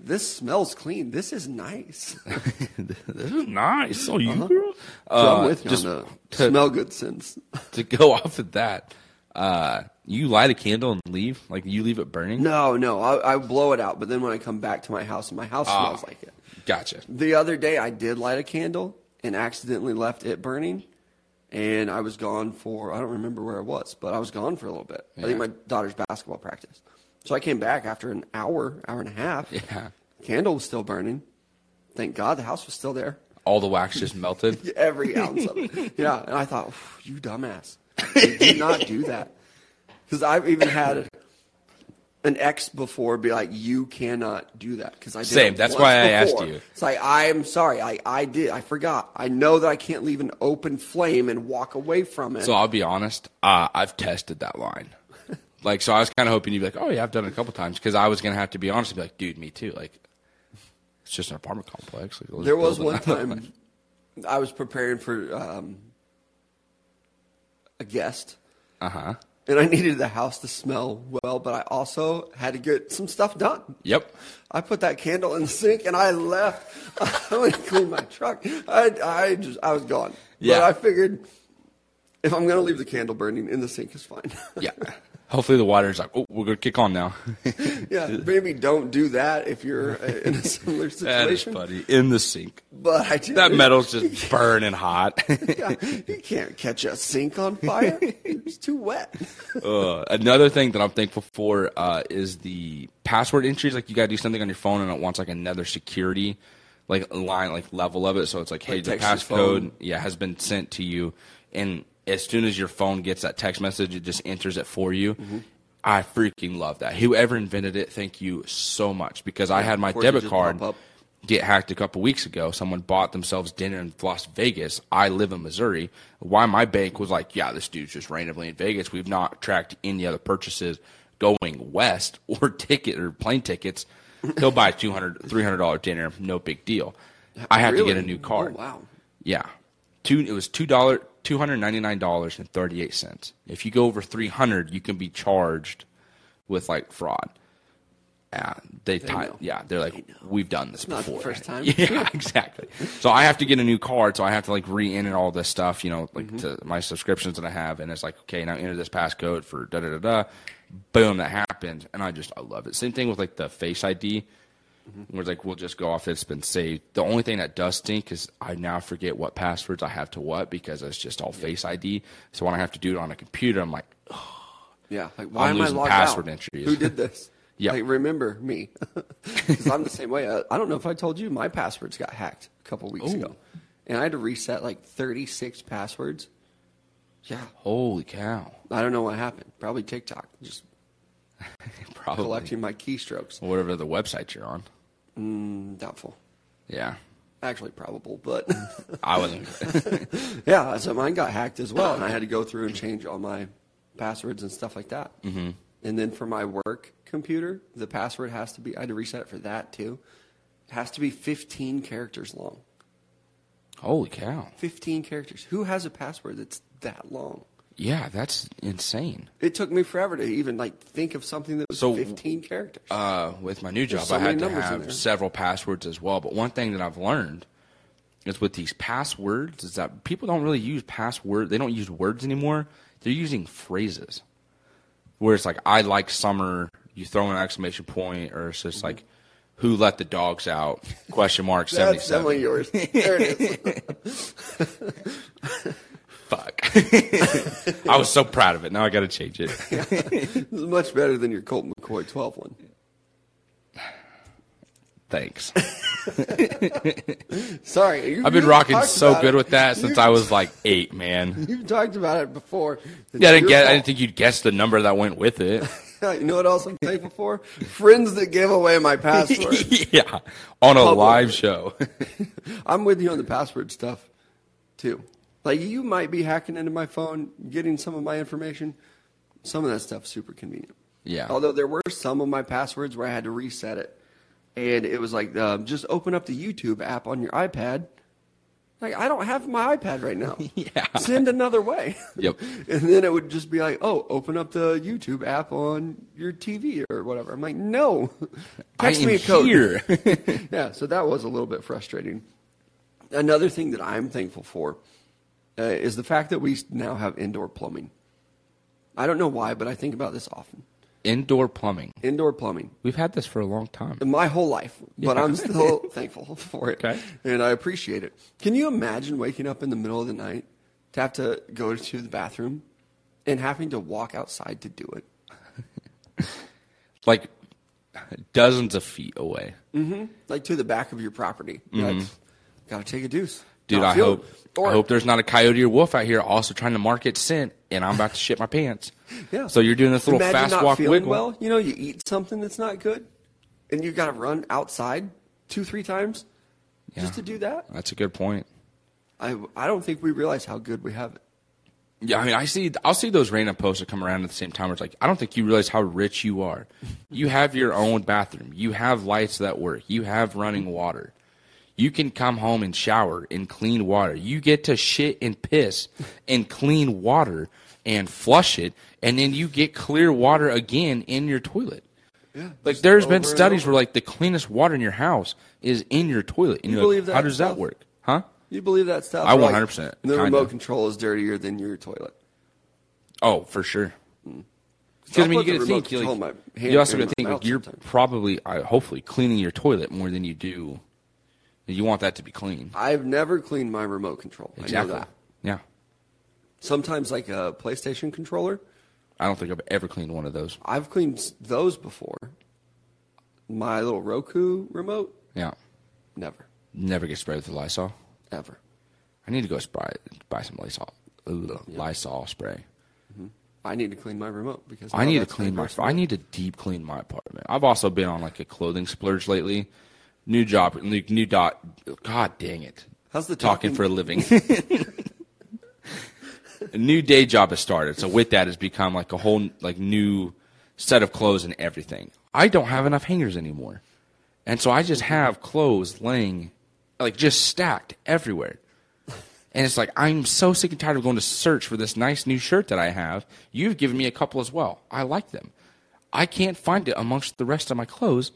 this smells clean. This is nice. this is nice. So you, girl? so Uh, I'm with you just on the to- smell good sense. to go off of that, uh, you light a candle and leave? Like, you leave it burning? No, no, I, I blow it out. But then when I come back to my house, my house Ah. smells like it. Gotcha. The other day, I did light a candle and accidentally left it burning, and I was gone for I don't remember where I was, but I was gone for a little bit. I think my daughter's basketball practice. So I came back after an hour, hour and a half. Yeah. Candle was still burning. Thank God the house was still there. All the wax just melted. Every ounce of it. Yeah, and I thought, you dumbass, Like, do not do that. Because I've even had an ex before be like, you cannot do that. Because I did Same. it That's once why I asked before. you. It's like I'm sorry, I I did, I forgot. I know that I can't leave an open flame and walk away from it. So I'll be honest, uh, I've tested that line. Like, so I was kind of hoping you'd be like, oh, yeah, I've done it a couple times. Because I was going to have to be honest and be like, dude, me too. Like, it's just an apartment complex. Like, there was one time I was preparing for um, a guest. Uh huh. And I needed the house to smell well, but I also had to get some stuff done. Yep. I put that candle in the sink and I left. I went to clean my truck. I, I just I was gone. Yeah. But I figured if I'm gonna leave the candle burning in the sink is fine. Yeah. Hopefully the water's like, oh, we're going to kick on now. yeah. Maybe don't do that if you're in a similar that is situation. funny. In the sink. But I. That metal's just burning hot. Yeah, you can't catch a sink on fire. It's too wet. Uh, another thing that I'm thankful for uh, is the password entries. Like you got to do something on your phone, and it wants like another security like line, like level of it. So it's like, hey, Like the passcode, yeah, has been sent to you, and as soon as your phone gets that text message, it just enters it for you. Mm-hmm. I freaking love that. Whoever invented it, thank you so much because I had my of course, it debit card get hacked a couple weeks ago. Someone bought themselves dinner in Las Vegas. I live in Missouri. Why my bank was like, yeah, this dude's just randomly in Vegas. We've not tracked any other purchases going west or ticket or plane tickets. He'll buy a $200, $300 dinner. No big deal. I have to get a new card. Oh, wow. Yeah. Two, it was two dollar two hundred ninety nine dollars and thirty eight cents. If you go over three hundred, you can be charged with like fraud. Yeah, they, know. yeah, they're like, we've done this not the before. first time. Yeah, exactly. So I have to get a new card, so I have to like re-enter all this stuff, you know, like Mm-hmm. to my subscriptions that I have, and it's like, okay, now enter this passcode for da da da da. Boom, that happened, and I just I love it. Same thing with like the Face ID, Mm-hmm. where it's like we'll just go off it's been saved. The only thing that does stink is I now forget what passwords I have to what because it's just all Face ID. So when I have to do it on a computer, I'm like, Yeah, like why I'm am I losing logged password out? entries. Who did this? Yeah. like remember me? Because I'm the same way. I, I don't know if I told you my passwords got hacked a couple weeks Ooh. ago, and I had to reset like 36 passwords. Yeah, holy cow, I don't know what happened. Probably TikTok, just probably collecting my keystrokes. whatever the website you're on. Mm, doubtful. Yeah, Actually, probable, but I wasn't. yeah. So mine got hacked as well, and I had to go through and change all my passwords and stuff like that. Mm-hmm. And then for my work computer, the password has to be. I had to reset it for that too. It has to be 15 characters long. holy cow. 15 characters. Who has a password that's that long? Yeah, that's insane. It took me forever to even like think of something that was So, 15 characters. Uh, with my new job, so I had to have several passwords as well. But one thing that I've learned is with these passwords is that people don't really use password. They don't use words anymore. They're using phrases. Where it's like, I like summer. You throw an exclamation point, or it's Mm-hmm. just like, Who let the dogs out? Question mark seventy That's definitely yours. There it is. Fuck. I was so proud of it. Now I got to change it. This is much better than your Colt McCoy 12 one. Thanks. Sorry. you- I've been rocking so good it. with that since You- I was like eight, man. You've talked about it before. It's Yeah, I didn't get. I didn't think you'd guess the number that went with it. You know what else I'm thankful for? Friends that gave away my password. yeah, on a Public. live show. I'm with you on the password stuff, too. Like, you might be hacking into my phone, getting some of my information. Some of that stuff's super convenient. Yeah. Although there were some of my passwords where I had to reset it. And it was like, um, just open up the YouTube app on your iPad. Like, I don't have my iPad right now. Yeah. Send another way. Yep. And then it would just be like, oh, open up the YouTube app on your TV or whatever. I'm like, no. Text I me a code. here. yeah, so that was a little bit frustrating. Another thing that I'm thankful for uh, is the fact that we now have indoor plumbing. I don't know why, but I think about this often. Indoor plumbing. Indoor plumbing. We've had this for a long time. My whole life, but Yeah. I'm still thankful for it. Okay. And I appreciate it. Can you imagine waking up in the middle of the night to have to go to the bathroom and having to walk outside to do it? Like dozens of feet away. Like to the back of your property. like Got to take a deuce. Dude, I hope. Or- I hope there's not a coyote or wolf out here also trying to market scent, and I'm about to shit my pants. Yeah. So you're doing this little Imagine fast not walk feeling wiggle. well. You know, you eat something that's not good, and you got to run outside two, three times Yeah. just to do that. That's a good point. I I don't think we realize how good we have it. Yeah, I mean, I see. I'll see those random posts that come around at the same time. Where it's like, I don't think you realize how rich you are. You have your own bathroom. You have lights that work. You have running water. You can come home and shower in clean water. You get to shit and piss in clean water and flush it, and then you get clear water again in your toilet. Yeah, Like there's been studies where like the cleanest water in your house is in your toilet. And You you're like, believe that how does stuff? that work? Huh? You believe that stuff? I Or, like, 100% The remote control is dirtier than your toilet. Oh, for sure. I'll Because I mean, you got to think. you like, you also got my to think like you're sometimes. probably, uh, hopefully, cleaning your toilet more than you do. You want that to be clean. I've never cleaned my remote control. I know Exactly. that. Yeah. Sometimes, like a PlayStation controller, I don't think I've ever cleaned one of those. I've cleaned those before. My little Roku remote, Yeah. never, Never get sprayed with the Lysol. ever. I need to go spray, buy some Lysol, Ugh, Lysol spray. Mm-hmm. I need to clean my remote because I now need to that's clean my. I need to deep clean my apartment. I've also been on like a clothing splurge lately. New job, new, new dot. God dang it! How's the talking talking- for a living? a new day job has started, so with that has become like a whole like new set of clothes and everything. I don't have enough hangers anymore, and so I just mm-hmm. have clothes laying, like just stacked everywhere. And it's like I'm so sick and tired of going to search for this nice new shirt that I have. You've given me a couple as well. I like them. I can't find it amongst the rest of my clothes,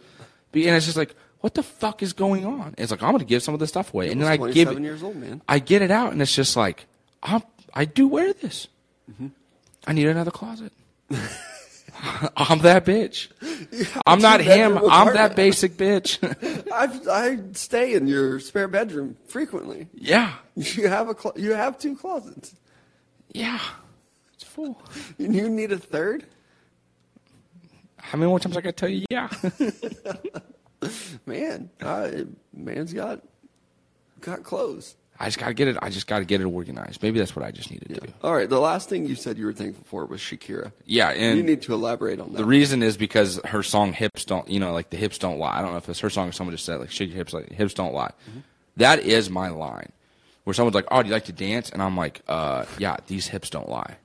and it's just like, what the fuck is going on? It's like I'm going to give some of this stuff away, and then I give it. years old, man. I get it out, and it's just like I'm, I do wear this. Mm-hmm. I need another closet. I'm that bitch. I'm not him. I'm that basic bitch. I've, I stay in your spare bedroom frequently. yeah, You have a clo- you have two closets. yeah. It's full. And you need a third? How many more times I got to tell you? Yeah. Man, I, man's got got clothes. I just got to get it. I just got to get it organized. Maybe that's what I just need to do. All right, the last thing you said you were thankful for was Shakira. Yeah, and you need to elaborate on that. The reason is because her song "Hips Don't," you know, like the hips don't lie. I don't know if it's her song or someone just said like "Shake your hips, like hips don't lie." That is my line. Where someone's like, "Oh, do you like to dance?" and I'm like, "Uh, yeah, these hips don't lie."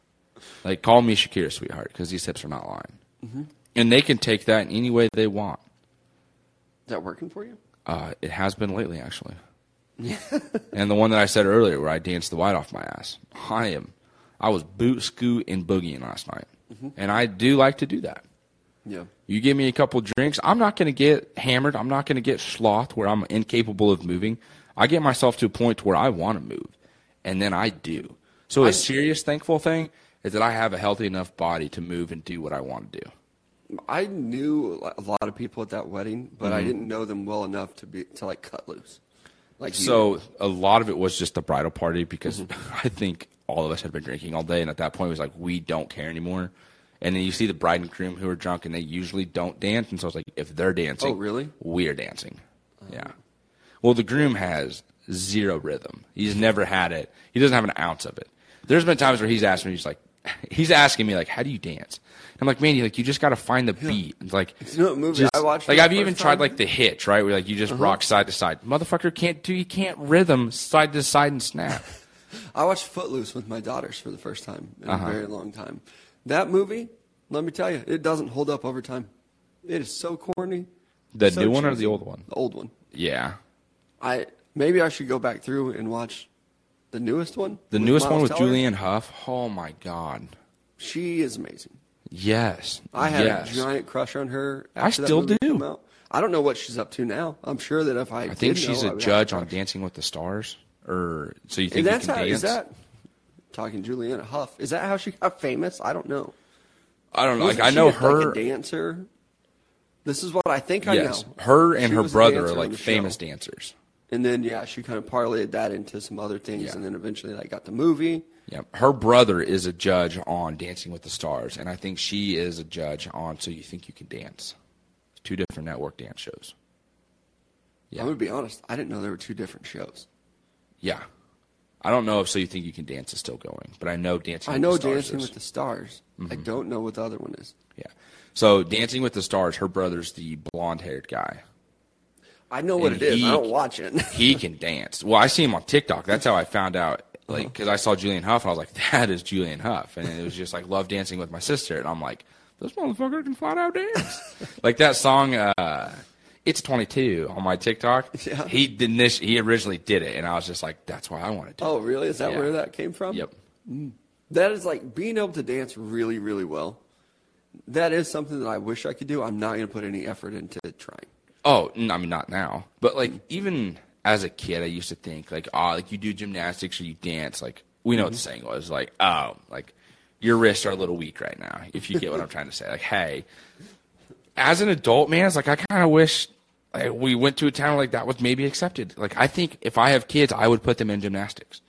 Like, call me Shakira, sweetheart, because these hips are not lying. And they can take that in any way they want. Is that working for you? Uh, it has been lately, actually. and the one that I said earlier, where I danced the white off my ass, I am, I was boot, scoot, and boogieing last night, and I do like to do that. Yeah. You give me a couple drinks, I'm not going to get hammered. I'm not going to get sloth where I'm incapable of moving. I get myself to a point where I want to move, and then I do. So a serious thankful thing is that I have a healthy enough body to move and do what I want to do. I knew a lot of people at that wedding, but Mm-hmm. I didn't know them well enough to be to like cut loose. Like So did. a lot of it was just the bridal party because Mm-hmm. I think all of us had been drinking all day, and at that point it was like we don't care anymore. And then you see the bride and groom who are drunk, and they usually don't dance. And so it's like if they're dancing, Oh, really? We are dancing. Yeah. Well, the groom has zero rhythm. He's never had it. He doesn't have an ounce of it. There's been times where he's asked me, he's like, he's asking me like, how do you dance? I'm like, man, you like you just got to find the beat. It's like, You know what movie just- I watched? like I've even first tried? Uh-huh. like the hitch, right? Where like you just rock side to side. Motherfucker can't do. You can't rhythm side to side and snap. I watched Footloose with my daughters for the first time in Uh-huh. a very long time. That movie, let me tell you, it doesn't hold up over time. It is so corny. The so new one or the old one? The old one. Yeah, I maybe I should go back through and watch the newest one. the newest one with Teller. Julianne Hough. Oh my god. She is amazing. Yes, I had yes. a giant crush on her. I still do. I don't know what she's up to now. I'm sure that if I, I think she's know, a judge on. Dancing with the Stars. Or so you think And that's can how dance? is that talking Julianne Hough? Is that how she got famous? I don't know. I don't know. Like I know like her. a dancer. This is what I think I yes, know. her and She her brother are like the show. famous dancers. And then yeah, she kind of parlayed that into some other things, Yeah. and then eventually like got the movie. Yeah, her brother is a judge on Dancing with the Stars, and I think she is a judge on So You Think You Can Dance. Two different network dance shows. Yeah. I'm gonna be honest. I didn't know there were two different shows. Yeah. I don't know if So You Think You Can Dance is still going, but I know Dancing I with know the Stars Dancing is. with the Stars. I Mm-hmm. don't know what the other one is. Yeah. So Dancing with the Stars, her brother's the blonde haired guy. I know what And it is. he- I don't watch it. He can dance. Well, I see him on TikTok. That's how I found out. Like, because I saw Julianne Hough, and I was like, "That is Julianne Hough," and it was just like love dancing with my sister, and I'm like, "This motherfucker can flat out dance." like that song, uh, "It's 22" on my TikTok. Yeah. He did this. He originally did it, and I was just like, "That's why I want to do." oh, really? Is that Yeah. where that came from? Yep. That is like being able to dance really, really well. That is something that I wish I could do. I'm not going to put any effort into trying. Oh, n- I mean, not now, but like even as a kid, I used to think like, oh, like you do gymnastics or you dance. Like we know what the mm-hmm. saying was, like, oh, like your wrists are a little weak right now. If you get what I'm trying to say, like, hey, as an adult, man, it's like I kind of wish like, we went to a town like that was maybe accepted. Like I think if I have kids, I would put them in gymnastics.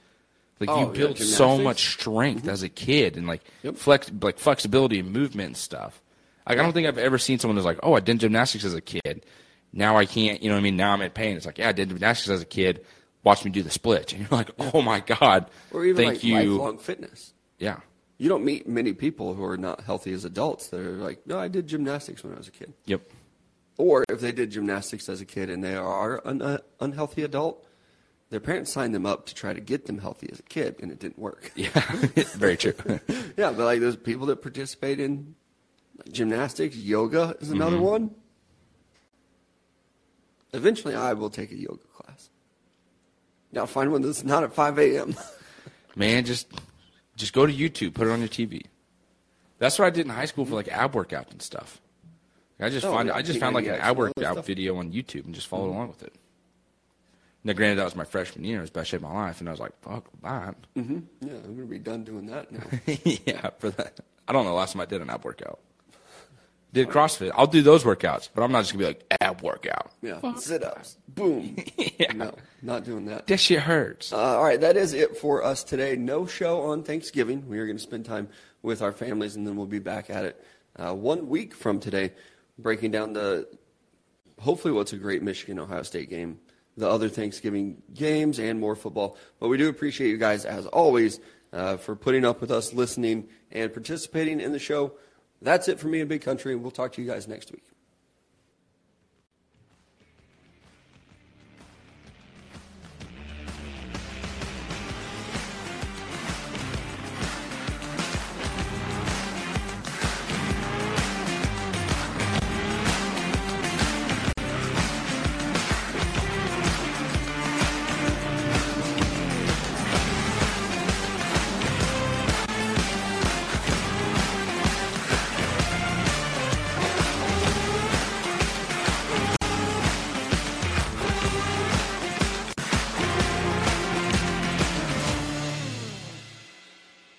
Like Oh, you yeah, build so much strength mm-hmm. as a kid and like Yep. flex, like flexibility and movement and stuff. Like I don't think I've ever seen someone who's like, oh, I did gymnastics as a kid. Now I can't, you know what I mean? Now I'm in pain. It's like, yeah, I did gymnastics as a kid. Watch me do the split. And you're like, oh my God. Or even Thank like you. lifelong fitness. Yeah. You don't meet many people who are not healthy as adults. They're like, no, I did gymnastics when I was a kid. Yep. Or if they did gymnastics as a kid and they are an uh, unhealthy adult, their parents signed them up to try to get them healthy as a kid, and it didn't work. Yeah. Very true. yeah, but like those people that participate in gymnastics, yoga is another Mm-hmm. one. Eventually, I will take a yoga class. Now, find one that's not at 5 a.m. Man, just just go to YouTube, put it on your TV. That's what I did in high school for like ab workouts and stuff. I just Oh, found yeah, I just found like an ab and all that workout video on YouTube and just followed along with it. Now, granted, that was my freshman year; it was the best shape of my life, and I was like, "Fuck that." hmm Yeah, I'm to be done doing that now. yeah, for that. I don't know last time I did an ab workout. Did CrossFit? I'll do those workouts, but I'm not just gonna be like ab workout. Yeah, sit ups. Boom. Yeah. No, not doing that. That shit hurts. Uh, all right, that is it for us today. No show on Thanksgiving. We are going to spend time with our families, and then we'll be back at it uh, one week from today, breaking down the hopefully what's a great Michigan Ohio State game, the other Thanksgiving games, and more football. But we do appreciate you guys, as always, uh, for putting up with us, listening, and participating in the show. That's it for me in Big Country, and we'll talk to you guys next week.